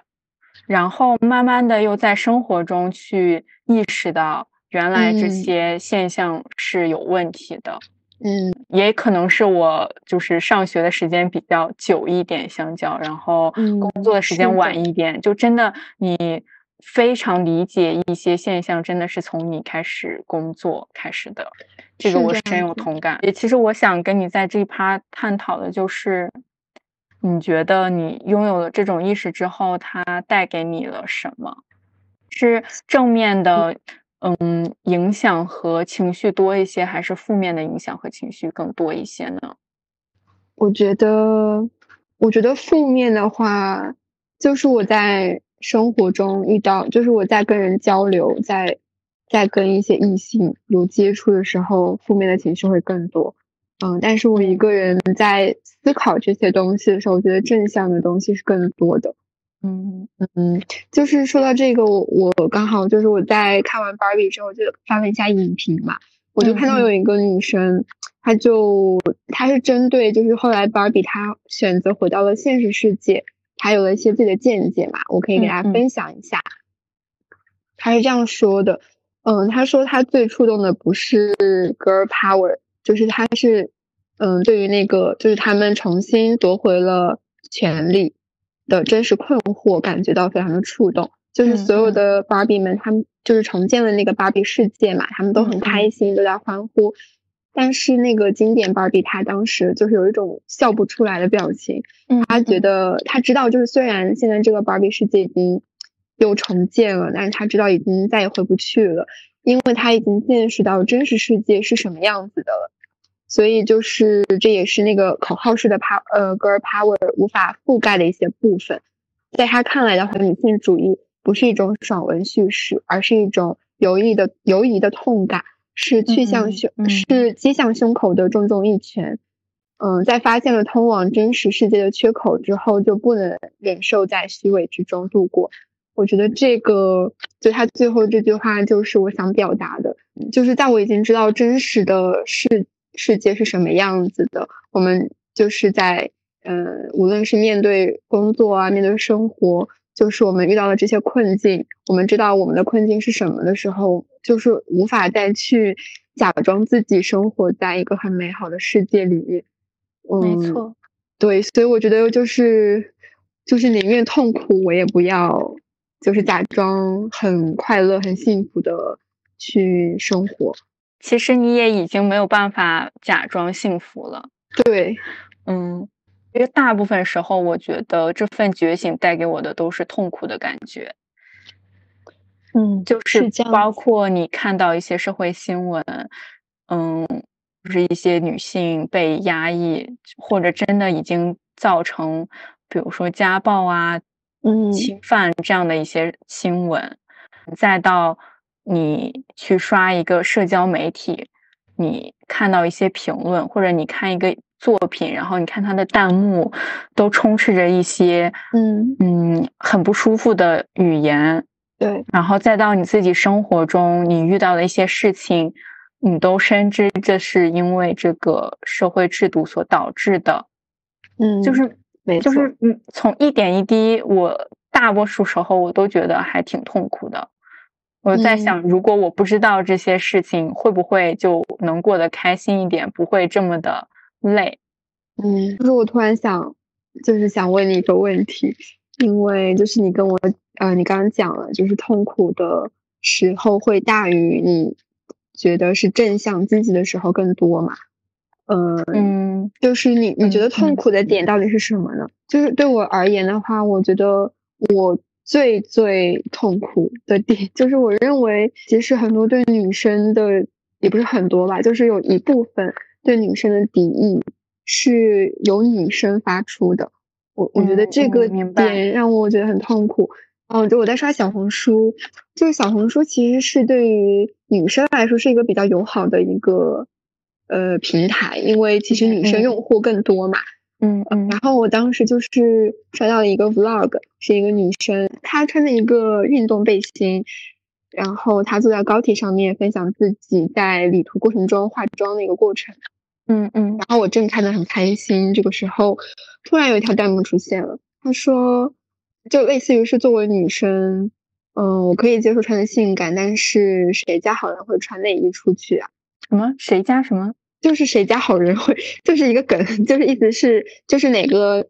Speaker 3: 然后慢慢的又在生活中去意识到，原来这些现象是有问题的。
Speaker 2: 嗯，
Speaker 3: 也可能是我就是上学的时间比较久一点，相较，然后工作的时间晚。一点，就真的你非常理解一些现象，真的是从你开始工作开始的，这个我深有同感。也其实我想跟你在这一趴探讨的就是，你觉得你拥有了这种意识之后，它带给你了什么？是正面的。嗯，影响和情绪多一些，还是负面的影响和情绪更多一些呢？
Speaker 2: 我觉得，我觉得负面的话，就是我在生活中遇到，就是我在跟人交流，在在跟一些异性有接触的时候，负面的情绪会更多。嗯，但是我一个人在思考这些东西的时候，我觉得正向的东西是更多的。
Speaker 3: 嗯
Speaker 2: 嗯，就是说到这个，我我刚好就是我在看完芭比之后就翻了一下影评嘛，我就看到有一个女生，她就她是针对就是后来芭比她选择回到了现实世界，她有了一些自己的见解嘛，我可以给大家分享一下。他是这样说的，嗯，他说他最触动的不是 girl power，就是他是嗯对于那个就是他们重新夺回了权利。的真实困惑感觉到非常的触动，就是所有的芭比们，他们就是重建了那个芭比世界嘛，他们都很开心，都在欢呼。但是那个经典芭比她当时就是有一种笑不出来的表情，她觉得她知道，就是虽然现在这个芭比世界已经又重建了，但是她知道已经再也回不去了，因为她已经见识到真实世界是什么样子的了。所以就是这也是那个口号式的 power 呃 girl power 无法覆盖的一些部分。在他看来的话，女性主义不是一种爽文叙事，而是一种游移的游移的痛感。是去向胸，是击向胸口的重重一拳。嗯，在发现了通往真实世界的缺口之后，就不能忍受在虚伪之中度过。我觉得这个，就他最后这句话，就是我想表达的，就是在我已经知道真实的世世界是什么样子的，我们就是在，嗯，无论是面对工作啊，面对生活。就是我们遇到了这些困境，我们知道我们的困境是什么的时候，就是无法再去假装自己生活在一个很美好的世界里面。
Speaker 3: 没错，
Speaker 2: 对，所以我觉得就是就是宁愿痛苦，我也不要就是假装很快乐、很幸福的去生活。
Speaker 3: 其实你也已经没有办法假装幸福了。
Speaker 2: 对，
Speaker 3: 嗯。因为大部分时候，我觉得这份觉醒带给我的都是痛苦的感觉。
Speaker 2: 嗯，
Speaker 3: 就是包括你看到一些社会新闻，嗯，就是一些女性被压抑，或者真的已经造成，比如说家暴啊、
Speaker 2: 嗯，
Speaker 3: 侵犯这样的一些新闻，再到你去刷一个社交媒体，你看到一些评论，或者你看一个。作品，然后你看他的弹幕，都充斥着一些
Speaker 2: 嗯
Speaker 3: 嗯很不舒服的语言，
Speaker 2: 对，
Speaker 3: 然后再到你自己生活中你遇到的一些事情，你都深知这是因为这个社会制度所导致的，
Speaker 2: 嗯，
Speaker 3: 就是就是嗯，从一点一滴，我大多数时候我都觉得还挺痛苦的。我在想，如果我不知道这些事情，会不会就能过得开心一点，不会这么的。累，
Speaker 2: 嗯，就是我突然想，就是想问你一个问题，因为就是你跟我，呃，你刚刚讲了，就是痛苦的时候会大于你觉得是正向积极的时候更多嘛？呃嗯，就是你你觉得痛苦的点到底是什么呢？就是对我而言的话，我觉得我最最痛苦的点，[LAUGHS] 就是我认为其实很多对女生的也不是很多吧，就是有一部分。对女生的敌意是由女生发出的，我我觉得这个点让我觉得很痛苦。嗯，就我在刷小红书，就是小红书其实是对于女生来说是一个比较友好的一个呃平台，因为其实女生用户更多嘛。
Speaker 3: 嗯嗯。
Speaker 2: 然后我当时就是刷到了一个 vlog，是一个女生，她穿着一个运动背心。然后她坐在高铁上面，分享自己在旅途过程中化妆的一个过程。
Speaker 3: 嗯嗯。
Speaker 2: 然后我正看得很开心，这个时候突然有一条弹幕出现了，他说，就类似于是作为女生，嗯，我可以接受穿的性感，但是谁家好人会穿内衣出去啊？
Speaker 3: 什么？谁家什么？
Speaker 2: 就是谁家好人会，[LAUGHS] 就是一个梗，[LAUGHS] 就是意思是，就是哪个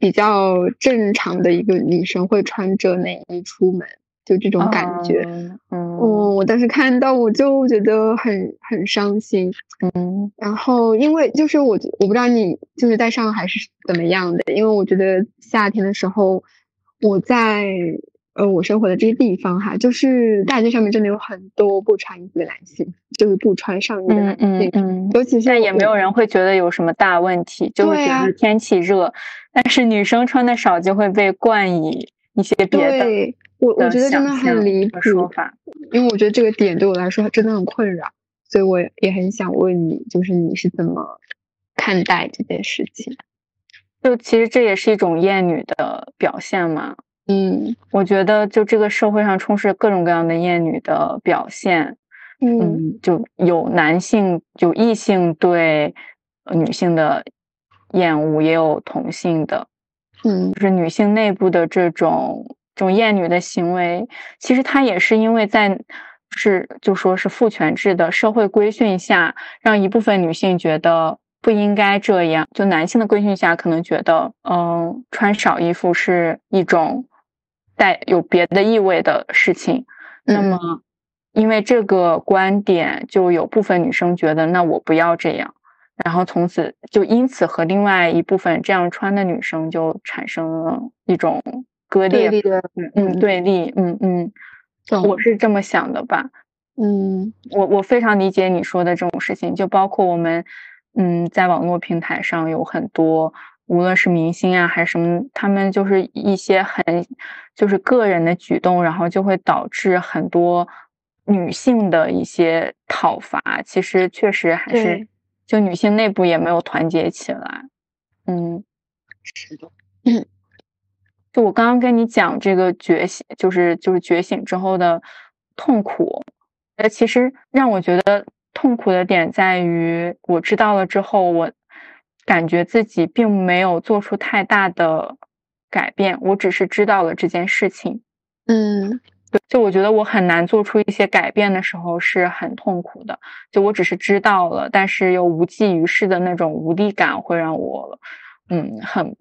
Speaker 2: 比较正常的一个女生会穿着内衣出门。就这种感觉，
Speaker 3: 嗯，
Speaker 2: 我。当时看到我就觉得很很伤心，
Speaker 3: 嗯，
Speaker 2: 然后因为就是我我不知道你就是在上海是怎么样的，因为我觉得夏天的时候我在呃我生活的这些地方哈，就是大街上面真的有很多不穿衣服的男性，就是不穿上衣的男性，
Speaker 3: 嗯，
Speaker 2: 尤其。是
Speaker 3: 也没有人会觉得有什么大问题，就会觉得天气热，但是女生穿的少就会被冠以一些别的。
Speaker 2: 我我觉得真的很离谱，因为我觉得这个点对我来说真的很困扰，所以我也很想问你，就是你是怎么看待这件事情？
Speaker 3: 就其实这也是一种厌女的表现嘛。
Speaker 2: 嗯，
Speaker 3: 我觉得就这个社会上充斥各种各样的厌女的表现。
Speaker 2: 嗯，
Speaker 3: 就有男性有异性对女性的厌恶，也有同性的。
Speaker 2: 嗯，
Speaker 3: 就是女性内部的这种。这种厌女的行为，其实它也是因为在是就说是父权制的社会规训下，让一部分女性觉得不应该这样。就男性的规训下，可能觉得嗯，穿少衣服是一种带有别的意味的事情。那么因为这个观点，就有部分女生觉得，那我不要这样，然后从此就因此和另外一部分这样穿的女生就产生了一种割裂
Speaker 2: 的，
Speaker 3: 嗯，对立，嗯嗯，我是这么想的吧，
Speaker 2: 嗯，
Speaker 3: 我我非常理解你说的这种事情，就包括我们，嗯，在网络平台上有很多。无论是明星啊还是什么，他们就是一些很就是个人的举动，然后就会导致很多女性的一些讨伐。其实确实还是就女性内部也没有团结起来。嗯，
Speaker 2: 是的。
Speaker 3: 就我刚刚跟你讲这个觉醒，就是就是觉醒之后的痛苦。呃，其实让我觉得痛苦的点在于，我知道了之后我。感觉自己并没有做出太大的改变，我只是知道了这件事情。
Speaker 2: 嗯，
Speaker 3: 就我觉得我很难做出一些改变的时候是很痛苦的。就我只是知道了，但是又无济于事的那种无力感会让我，嗯，很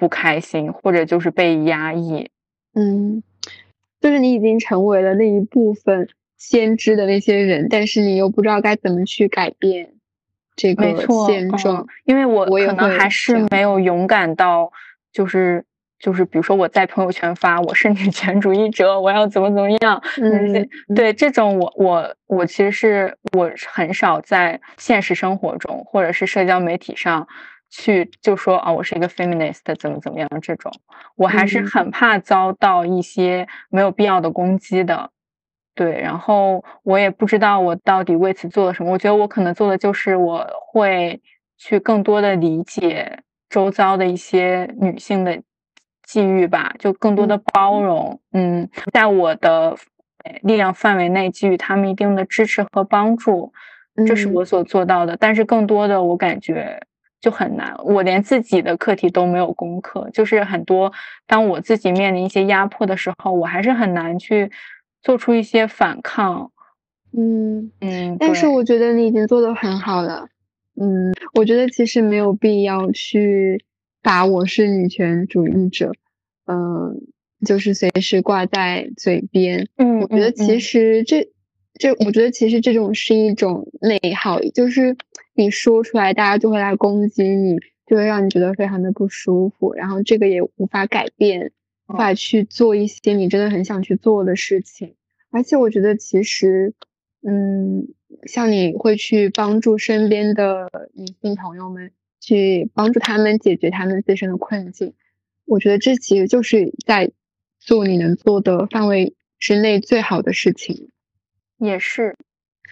Speaker 3: 不开心，或者就是被压抑。
Speaker 2: 嗯，就是你已经成为了那一部分先知的那些人，但是你又不知道该怎么去改变。这个现状，
Speaker 3: 因为我可能还是没有勇敢到，就是就是，比如说我在朋友圈发我是女权主义者，我要怎么怎么样，
Speaker 2: 嗯，
Speaker 3: 对这种我我我其实是我很少在现实生活中或者是社交媒体上去就说啊我是一个 feminist 怎么怎么样这种，我还是很怕遭到一些没有必要的攻击的。对，然后我也不知道我到底为此做了什么。我觉得我可能做的就是我会去更多的理解周遭的一些女性的际遇吧，就更多的包容。嗯，在我的力量范围内给予他们一定的支持和帮助，这是我所做到的。但是更多的，我感觉就很难。我连自己的课题都没有攻克，就是很多当我自己面临一些压迫的时候，我还是很难去。做出一些反抗，
Speaker 2: 嗯嗯，但是我觉得你已经做的很好了，嗯，我觉得其实没有必要去把我是女权主义者，嗯，就是随时挂在嘴边，
Speaker 3: 嗯，
Speaker 2: 我觉得其实这这，我觉得其实这种是一种内耗，就是你说出来，大家就会来攻击你，就会让你觉得非常的不舒服，然后这个也无法改变。无法去做一些你真的很想去做的事情，而且我觉得其实，嗯，像你会去帮助身边的女性朋友们，去帮助他们解决他们自身的困境，我觉得这其实就是在做你能做的范围之内最好的事情。
Speaker 3: 也是，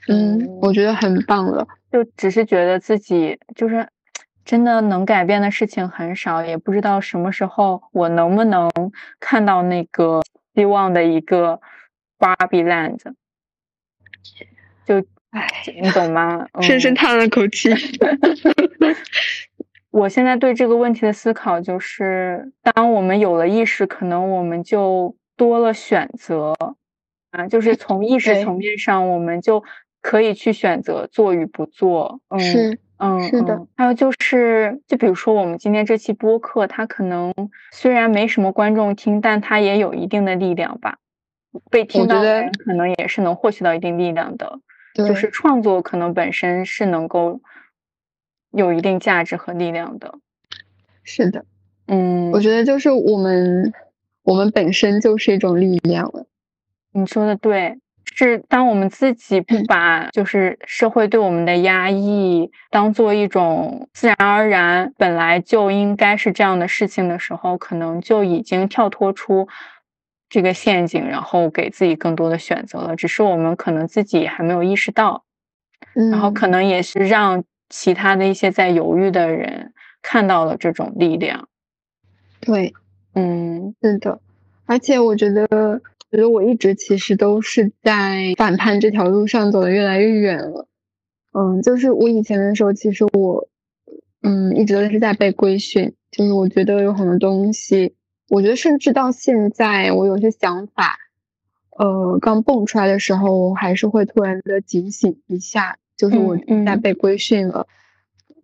Speaker 2: 嗯，我觉得很棒了。
Speaker 3: 就只是觉得自己就是。真的能改变的事情很少，也不知道什么时候我能不能 [LAUGHS] 看到那个希望的一个 Barbie Land。就，唉，你懂吗？[LAUGHS]
Speaker 2: 深深叹了口气。[LAUGHS]
Speaker 3: 我现在对这个问题的思考就是，当我们有了意识，可能我们就多了选择啊，就是从意识层面上，我们就可以去选择做与不做。嗯。
Speaker 2: 是。
Speaker 3: 嗯，
Speaker 2: 是的。
Speaker 3: 还有就是，就比如说我们今天这期播客，它可能虽然没什么观众听，但它也有一定的力量吧。被听到的人可能也是能获取到一定力量的。就是创作可能本身是能够有一定价值和力量的。
Speaker 2: 是的，
Speaker 3: 嗯，
Speaker 2: 我觉得就是我们，我们本身就是一种力量了。
Speaker 3: 你说的对。是当我们自己不把就是社会对我们的压抑当做一种自然而然本来就应该是这样的事情的时候，可能就已经跳脱出这个陷阱，然后给自己更多的选择了。只是我们可能自己还没有意识到，然后可能也是让其他的一些在犹豫的人看到了这种力量。
Speaker 2: 对，
Speaker 3: 嗯，
Speaker 2: 是的，而且我觉得。觉得我一直其实都是在反叛这条路上走的越来越远了，嗯，就是我以前的时候，其实我，嗯，一直都是在被规训，就是我觉得有很多东西，我觉得甚至到现在，我有些想法，呃，刚蹦出来的时候，我还是会突然的警醒一下，就是我在被规训了，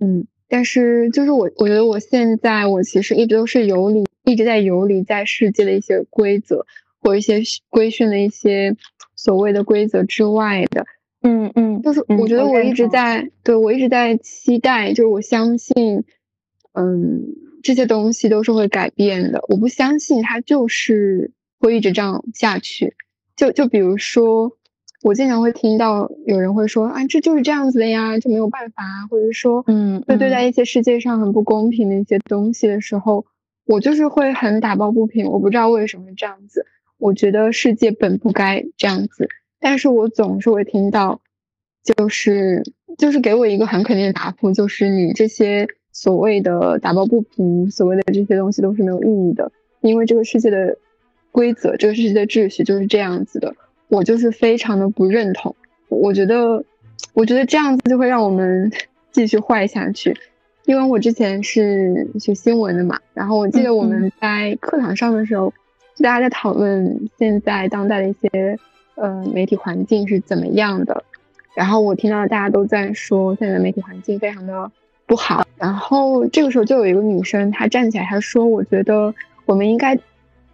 Speaker 2: 嗯，但是就是我，我觉得我现在我其实一直都是游离，一直在游离在世界的一些规则。或一些规训的一些所谓的规则之外的。
Speaker 3: 嗯嗯，
Speaker 2: 就是我觉得我一直在，对我一直在期待，就是我相信，嗯，这些东西都是会改变的。我不相信它就是会一直这样下去。就就比如说，我经常会听到有人会说啊，这就是这样子的呀，就没有办法，或者说，
Speaker 3: 嗯，
Speaker 2: 会对待一些世界上很不公平的一些东西的时候，我就是会很打抱不平。我不知道为什么这样子，我觉得世界本不该这样子。但是我总是会听到，就是就是给我一个很肯定的答复，就是你这些所谓的打抱不平，所谓的这些东西都是没有意义的，因为这个世界的规则，这个世界的秩序就是这样子的。我就是非常的不认同，我觉得，我觉得这样子就会让我们 [LAUGHS] 继续坏下去。因为我之前是学新闻的嘛，然后我记得我们在课堂上的时候，就大家在讨论现在当代的一些。呃，媒体环境是怎么样的？然后我听到大家都在说现在的媒体环境非常的不好。然后这个时候就有一个女生，她站起来，她说：“我觉得我们应该，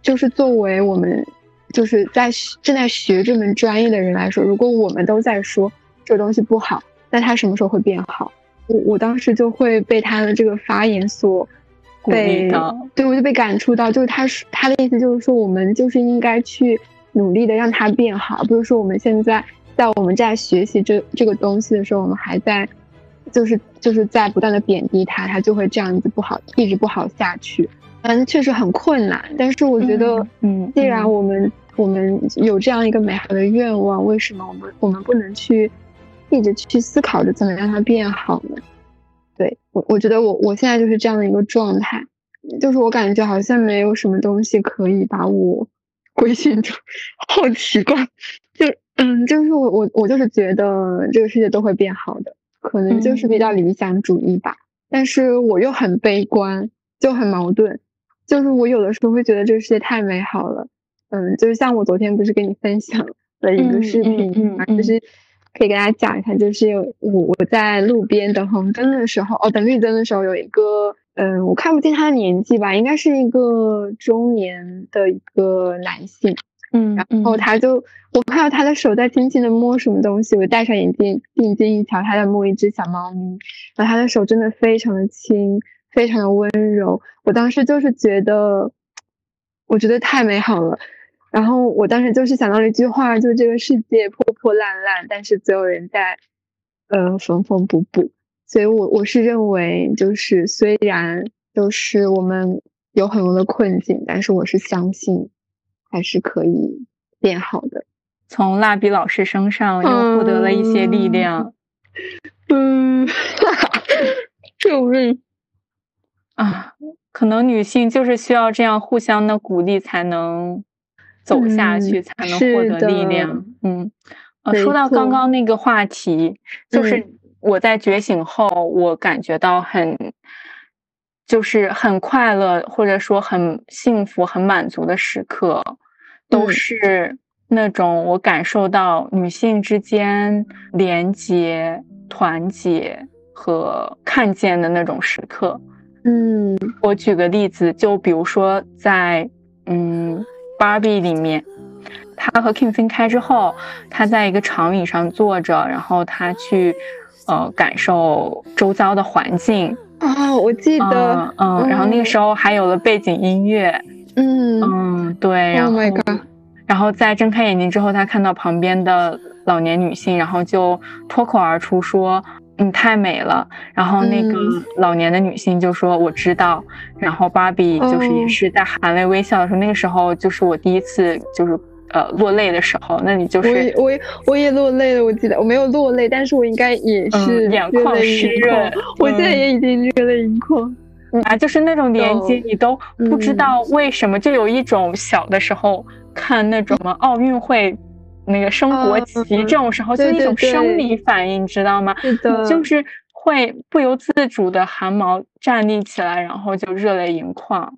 Speaker 2: 就是作为我们就是在正在学这门专业的人来说，如果我们都在说这个东西不好，那它什么时候会变好？”我我当时就会被她的这个发言所被，对我就被感触到，就是他说他的意思就是说，我们就是应该去。努力的让它变好，不是说我们现在在我们在学习这这个东西的时候，我们还在，就是就是在不断的贬低它，它就会这样子不好，一直不好下去。嗯，确实很困难，但是我觉得，
Speaker 3: 嗯，
Speaker 2: 既然我们我们有这样一个美好的愿望，为什么我们我们不能去一直去思考着怎么让它变好呢？对我，我觉得我我现在就是这样的一个状态，就是我感觉好像没有什么东西可以把我。规训住，好奇怪，就嗯，就是我我我就是觉得这个世界都会变好的，可能就是比较理想主义吧。但是我又很悲观，就很矛盾。就是我有的时候会觉得这个世界太美好了，嗯，就是像我昨天不是跟你分享了一个视频嘛，就是可以给大家讲一下，就是我我在路边等红灯的时候，哦，等绿灯的时候有一个。嗯，我看不见他的年纪吧，应该是一个中年的一个男性。
Speaker 3: 嗯，
Speaker 2: 然后他就，我看到他的手在轻轻的摸什么东西，我戴上眼镜定睛一瞧，他在摸一只小猫咪，然后他的手真的非常的轻，非常的温柔。我当时就是觉得，我觉得太美好了。然后我当时就是想到了一句话，就这个世界破破烂烂，但是总有人在，呃，缝缝补补。所以，我我是认为，就是虽然就是我们有很多的困境，但是我是相信还是可以变好的。
Speaker 3: 从蜡笔老师身上又获得了一些力量。
Speaker 2: 嗯，[LAUGHS] 救命
Speaker 3: 啊！可能女性就是需要这样互相的鼓励，才能走下去，才能获得力量。嗯，呃，说到刚刚那个话题，就是。我在觉醒后，我感觉到很，就是很快乐，或者说很幸福、很满足的时刻，都是那种我感受到女性之间连接、团结和看见的那种时刻。
Speaker 2: 嗯，
Speaker 3: 我举个例子，就比如说在嗯《Barbie》里面，他和 King 分开之后，他在一个长椅上坐着，然后他去。呃，感受周遭的环境
Speaker 2: 啊，我记。得，
Speaker 3: 嗯，然后那个时候还有了背景音乐，
Speaker 2: 嗯。
Speaker 3: 嗯，对，然后，然后在睁开眼睛之后，他看到旁边的老年女性，然后就脱口而出说：“你太美了。”然后那个老年的女性就说：“我知道。”然后芭比就是也是在含泪微笑的时候，那个时候就是我第一次就是。呃，落泪的时候，那你就是
Speaker 2: 我也我也我也落泪了。我记得我没有落泪，但是我应该也是
Speaker 3: 眼眶湿润。
Speaker 2: 我现在也已经热泪盈眶
Speaker 3: 啊！就是那种年纪，你都不知道为什么，就有一种小的时候看那种什么奥运会那个升国旗这种时候，就一种生理反应，知道吗？
Speaker 2: 是的，
Speaker 3: 就是会不由自主的汗毛站立起来，然后就热泪盈眶。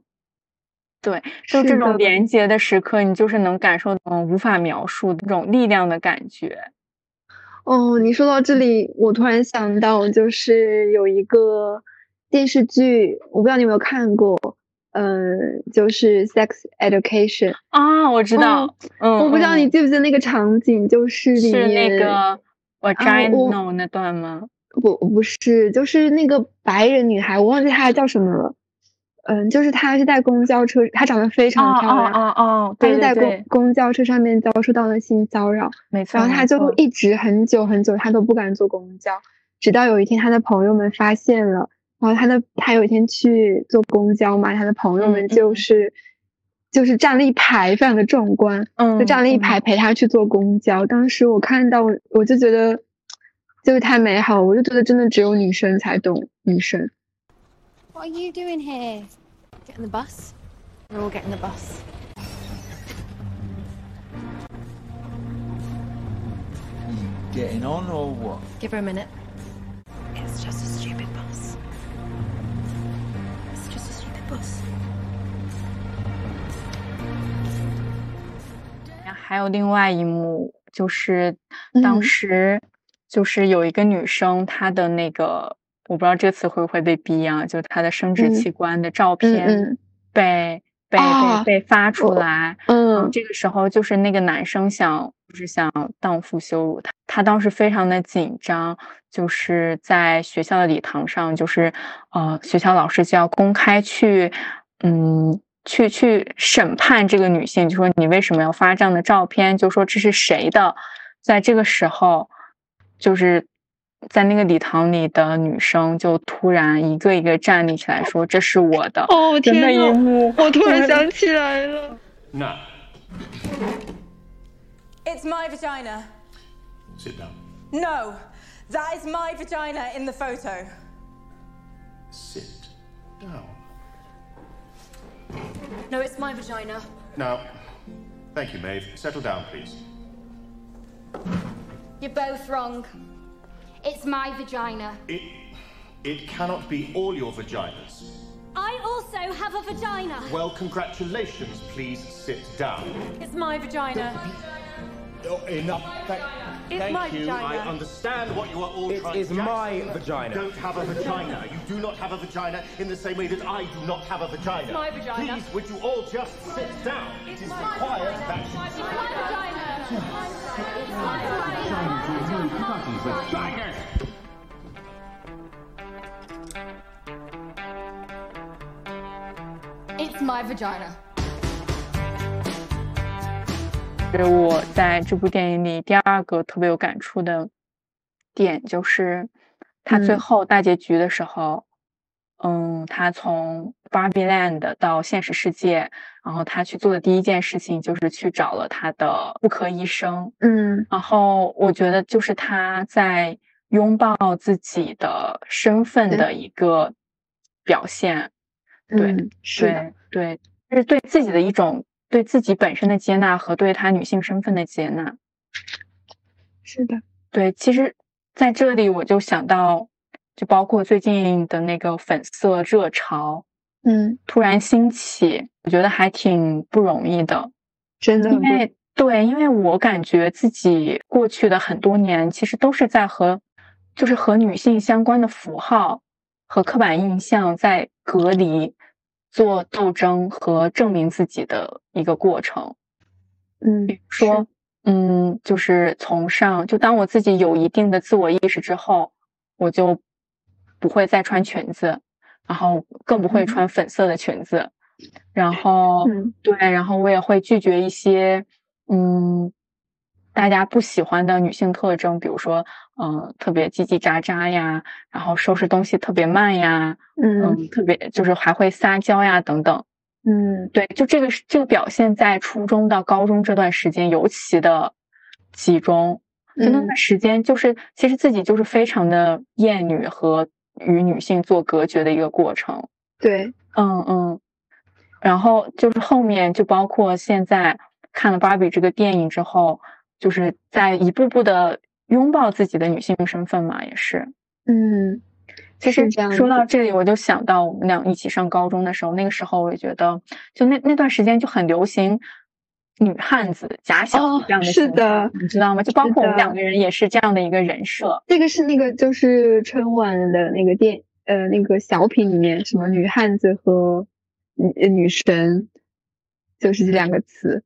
Speaker 3: 对，就这种连接的时刻，你就是能感受到无法描述的这种力量的感觉。
Speaker 2: 哦，你说到这里，我突然想到，就是有一个电视剧，我不知道你有没有看过，嗯，就是《Sex Education》
Speaker 3: 啊，我知道，嗯，
Speaker 2: 我不知道你记不记得那个场景，就是
Speaker 3: 是那个我 a no 那段吗？
Speaker 2: 不，不是，就是那个白人女孩，我忘记她叫什么了。嗯，就是她是在公交车，她长得非常漂亮，
Speaker 3: 哦哦哦，
Speaker 2: 她是在公公交车上面遭受到了性骚扰，
Speaker 3: 没错，
Speaker 2: 然后她就一直很久很久，她都不敢坐公交，直到有一天，她的朋友们发现了。然后他的他有一天去坐公交嘛，他的朋友们就是就是站了一排，非常的壮观，嗯，就站了一排陪他去坐公交。当时我看到，我就觉得就是太美好，我就觉得真的只有女生才懂女生。
Speaker 1: What are you doing here? Getting the bus? We're all getting the bus.
Speaker 4: Getting on or what?
Speaker 1: Give her a minute. It's just a
Speaker 3: 还有另外一幕，就是当时就是有一个女生，她的那个我不知道这次会不会被逼啊，就是她的生殖器官的照片被被被被发出来。嗯，这个时候就是那个男生想就是想荡妇羞辱她，她当时非常的紧张，就是在学校的礼堂上，就是呃学校老师就要公开去嗯。去去审判这个女性，就说你为什么要发这样的照片？就说这是谁的？在这个时候，就是在那个礼堂里的女生就突然一个一个站立起来，说这是我的。
Speaker 2: 哦天呐！
Speaker 3: 一幕，
Speaker 2: 我突然想 [LAUGHS] 起来了。
Speaker 4: No.
Speaker 5: It's my vagina.
Speaker 4: Sit down.
Speaker 5: No, that is my vagina in the photo.
Speaker 4: Sit down.
Speaker 1: No, it's my vagina.
Speaker 4: Now, thank you, Maeve. Settle down, please.
Speaker 1: You're both wrong. It's my vagina.
Speaker 4: It, it cannot be all your vaginas.
Speaker 1: I also have a vagina.
Speaker 4: Well, congratulations. Please sit down.
Speaker 5: It's my vagina.
Speaker 4: Oh, enough. Thank,
Speaker 5: it's
Speaker 4: thank
Speaker 5: my
Speaker 4: you.
Speaker 5: Vagina.
Speaker 4: I understand what you are all
Speaker 6: it
Speaker 4: trying
Speaker 6: is
Speaker 4: to
Speaker 6: my
Speaker 4: You
Speaker 6: vagina.
Speaker 4: don't have a vagina. You do not have a vagina in the same way that I do not have a vagina.
Speaker 5: It's my vagina.
Speaker 4: Please, would you all just sit down?
Speaker 5: It's
Speaker 4: it is
Speaker 5: my
Speaker 4: required
Speaker 5: vagina.
Speaker 4: that
Speaker 5: It's
Speaker 4: you
Speaker 5: my
Speaker 4: sit
Speaker 5: vagina. It's my vagina.
Speaker 3: 是我在这部电影里第二个特别有感触的点，就是他最后大结局的时候，嗯，他从 Barbie Land 到现实世界，然后他去做的第一件事情就是去找了他的妇科医生，
Speaker 2: 嗯，
Speaker 3: 然后我觉得就是他在拥抱自己的身份的一个表现，对，对，对，是对自己的一种。对自己本身的接纳和对他女性身份的接纳，
Speaker 2: 是的，
Speaker 3: 对。其实在这里我就想到，就包括最近的那个粉色热潮，
Speaker 2: 嗯，
Speaker 3: 突然兴起，我觉得还挺不容易的，
Speaker 2: 真的。
Speaker 3: 因为对，因为我感觉自己过去的很多年，其实都是在和，就是和女性相关的符号和刻板印象在隔离。做斗争和证明自己的一个过程，
Speaker 2: 嗯，
Speaker 3: 比如说，嗯，就是从上，就当我自己有一定的自我意识之后，我就不会再穿裙子，然后更不会穿粉色的裙子，然后，对，然后我也会拒绝一些，嗯。大家不喜欢的女性特征，比如说，嗯，特别叽叽喳喳呀，然后收拾东西特别慢呀，嗯，特别就是还会撒娇呀，等等，
Speaker 2: 嗯，
Speaker 3: 对，就这个这个表现在初中到高中这段时间尤其的集中，就那段时间就是其实自己就是非常的厌女和与女性做隔绝的一个过程，
Speaker 2: 对，
Speaker 3: 嗯嗯，然后就是后面就包括现在看了芭比这个电影之后。就是在一步步的拥抱自己的女性身份嘛，也是。
Speaker 2: 嗯，
Speaker 3: 其实说到这里，我就想到我们俩一起上高中的时候，那个时候我也觉得，就那那段时间就很流行女汉子、假小子这样的
Speaker 2: 是的，
Speaker 3: 你知道吗？就包括我们两个人也是这样的一个人设。
Speaker 2: 这个是那个就是春晚的那个电呃那个小品里面，什么女汉子和女女神，就是这两个词。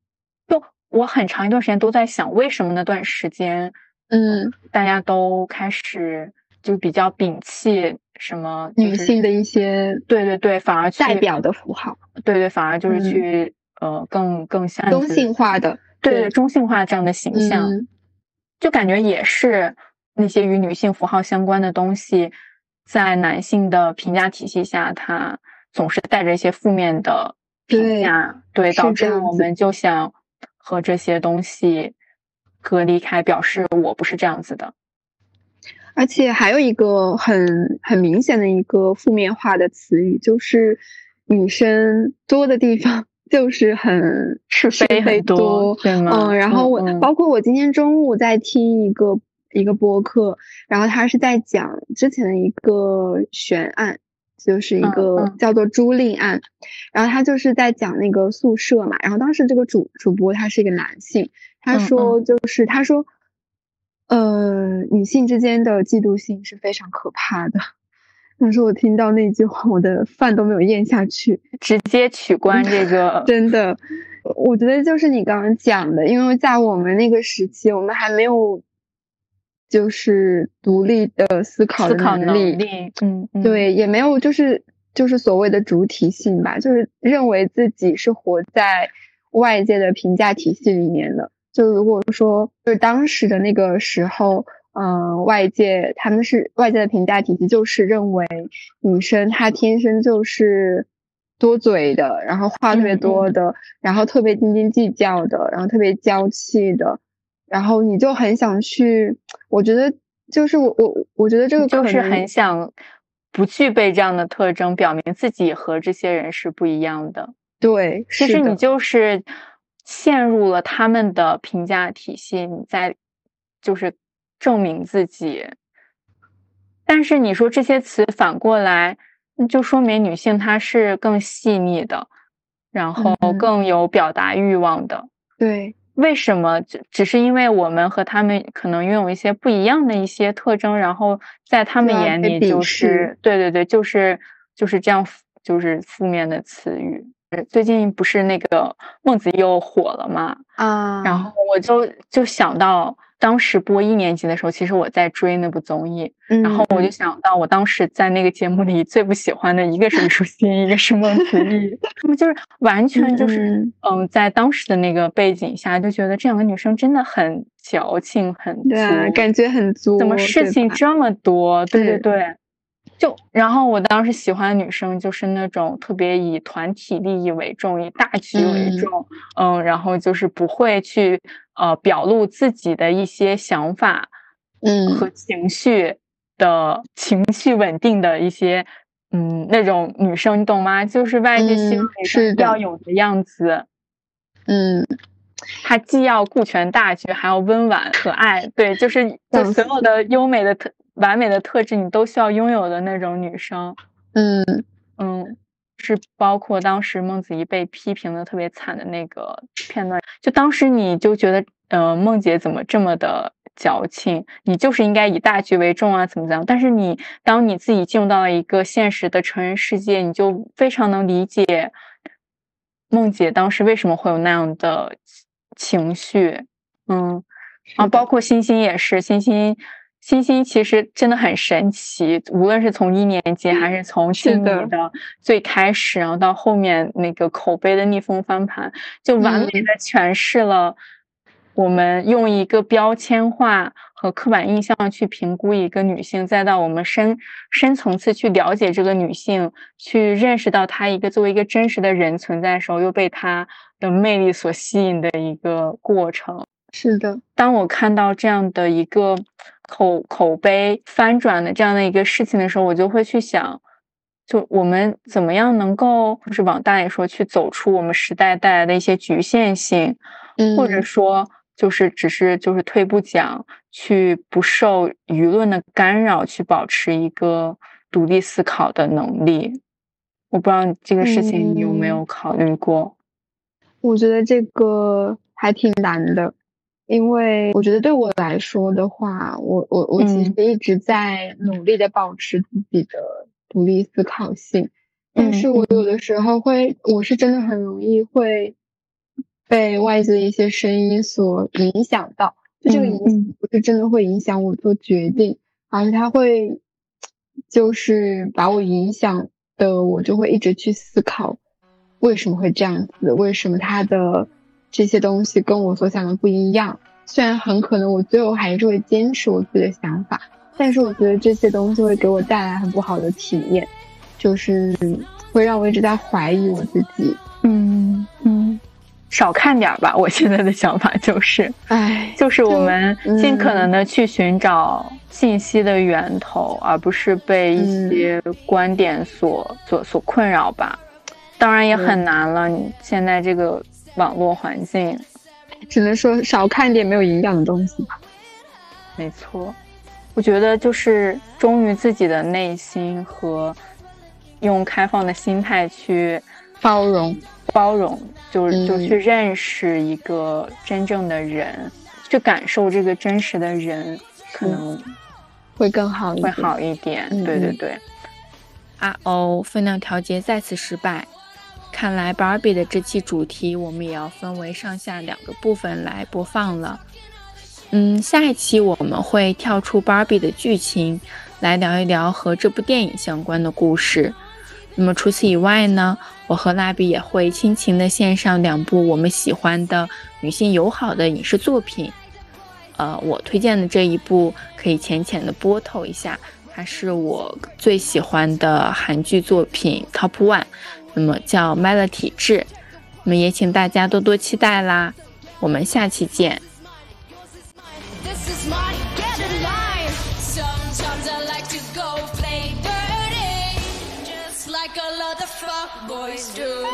Speaker 3: 就我很长一段时间都在想，为什么那段时间，
Speaker 2: 嗯，
Speaker 3: 大家都开始就比较摒弃什么
Speaker 2: 女性的一些
Speaker 3: 对对对，反而
Speaker 2: 代表的符号，
Speaker 3: 对对，反而就是去呃更更像
Speaker 2: 中性化的，
Speaker 3: 对对中性化这样的形象，就感觉也是那些与女性符号相关的东西，在男性的评价体系下，它总是带着一些负面的评价，对，导致我们就想和这些东西隔离开，表示我不是这样子的。
Speaker 2: 而且还有一个很很明显的一个负面化的词语，就是女生多的地方 [LAUGHS] 就是很
Speaker 3: 是非很
Speaker 2: 多，
Speaker 3: 对吗？
Speaker 2: 嗯，然后我包括我今天中午在听一个一个播客，然后他是在讲之前的一个悬案，就是一个叫做朱令案，然后他就是在讲那个宿舍嘛，然后当时这个主主播他是一个男性，他说就是他说。呃，女性之间的嫉妒心是非常可怕的。当时我听到那句话，我的饭都没有咽下去，
Speaker 3: 直接取关这个。[LAUGHS]
Speaker 2: 真的，我觉得就是你刚刚讲的，因为在我们那个时期，我们还没有就是独立的思考
Speaker 3: 能
Speaker 2: 力，
Speaker 3: 嗯，
Speaker 2: 对，也没有就是就是所谓的主体性吧，就是认为自己是活在外界的评价体系里面的。就如果说，就是当时的那个时候，嗯，外界他们是外界的评价体系，就是认为女生她天生就是多嘴的，然后话特别多的，然后特别斤斤计较的，然后特别娇气的，然后你就很想去，我觉得就是我我我觉得这个
Speaker 3: 就是很想不具备这样的特征，表明自己和这些人是不一样的。
Speaker 2: 对，
Speaker 3: 其实你就是。陷入了他们的评价体系，你在就是证明自己。但是你说这些词反过来，就说明女性她是更细腻的，然后更有表达欲望的。
Speaker 2: 对，
Speaker 3: 为什么？只只是因为我们和他们可能拥有一些不一样的一些特征，然后在他们眼里就是对对对，就是就是这样，就是负面的词语。最近不是那个孟子又火了嘛？
Speaker 2: 啊，
Speaker 3: 然后我就就想到当时播一年级的时候，其实我在追那部综艺，然后我就想到我当时在那个节目里最不喜欢的一个是虞书欣，一个是孟子 [LAUGHS] 义，他们就是完全就是嗯，在当时的那个背景下，就觉得这两个女生真的很矫情，很
Speaker 2: 对，感觉很足，
Speaker 3: 怎么事情这么多？对对对。就然后我当时喜欢的女生就是那种特别以团体利益为重，以大局为重，嗯，然后就是不会去呃表露自己的一些想法，
Speaker 2: 嗯。
Speaker 3: 和情绪的情绪稳定的一些嗯那种女生，你懂吗？就是外界希望女要。有的样子，
Speaker 2: 嗯，
Speaker 3: 她既要顾全大局，还要温婉可爱，对，就是就所有的优美的特。完美的特质，你都需要拥有的那种女生，
Speaker 2: 嗯
Speaker 3: 嗯，是包括当时孟子怡被批评的特别惨的那个片段，就当时你就觉得，呃，孟姐怎么这么的矫情？你就是应该以大局为重啊，怎么怎么样？但是你当你自己进入到了一个现实的成人世界，你就非常能理解孟姐当时为什么会有那样的情绪，嗯，啊，包括欣欣也是，欣欣。欣欣其实真的很神奇，无论是从一年级还是从心里的。最开始，然后到后面那个口碑的逆风翻盘，就完美的诠释了我们用一个标签化和刻板印象去评估一个女性，再到我们深深层次去了解这个女性，去认识到她一个作为一个真实的人存在的时候，又被她的魅力所吸引的一个过程。
Speaker 2: 是的，
Speaker 3: 当我看到这样的一个口口碑翻转的这样的一个事情的时候，我就会去想，就我们怎么样能够，就是往大里说，去走出我们时代带来的一些局限性，或者说，就是只是就是退步讲，去不受舆论的干扰，去保持一个独立思考的能力。我不知道这个事情你有没有考虑过？
Speaker 2: 我觉得这个还挺难的。因为我觉得对我来说的话，我我我其实一直在努力的保持自己的独立思考性，但是我有的时候会，我是真的很容易会被外界的一些声音所影响到。就这个影响不是真的会影响我做决定，而是它会就是把我影响的，我就会一直去思考为什么会这样子，为什么他的这些东西跟我所想的不一样。虽然很可能我最后还是会坚持我自己的想法，但是我觉得这些东西会给我带来很不好的体验。就是会让我一直在怀疑我自己，
Speaker 3: 嗯嗯，少看点吧。我现在的想法就是，
Speaker 2: 哎，
Speaker 3: 就是我们尽可能的去寻找信息的源头，而不是被一些观点所所所困扰吧。当然也很难了，你现在这个网络环境，
Speaker 2: 只能说少看点没有营养的东西吧。
Speaker 3: 没错，我觉得就是忠于自己的内心和。用开放的心态去
Speaker 2: 包容，
Speaker 3: 包容，就是就去认识一个真正的人，去感受这个真实的人，可能
Speaker 2: 会更好，
Speaker 3: 会好一点。对对对。啊哦，分量调节再次失败。看来 Barbie 的这期主题我们也要分为上下两个部分来播放了。嗯，下一期我们会跳出 Barbie 的剧情，来聊一聊和这部电影相关的故事。那么除此以外呢，我和蜡笔也会倾情的献上两部我们喜欢的女性友好的影视作品。呃，我推荐的这一部可以浅浅的播透一下，它是我最喜欢的韩剧作品 Top One，那么叫《麦乐体质》，那么也请大家多多期待啦，我们下期见。boys do.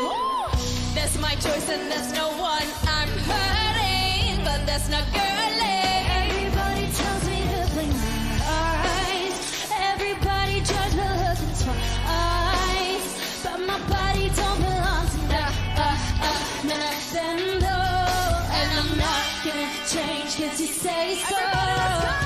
Speaker 3: That's my choice and there's no one I'm hurting, but that's not girl. change, cause you say so. Everybody,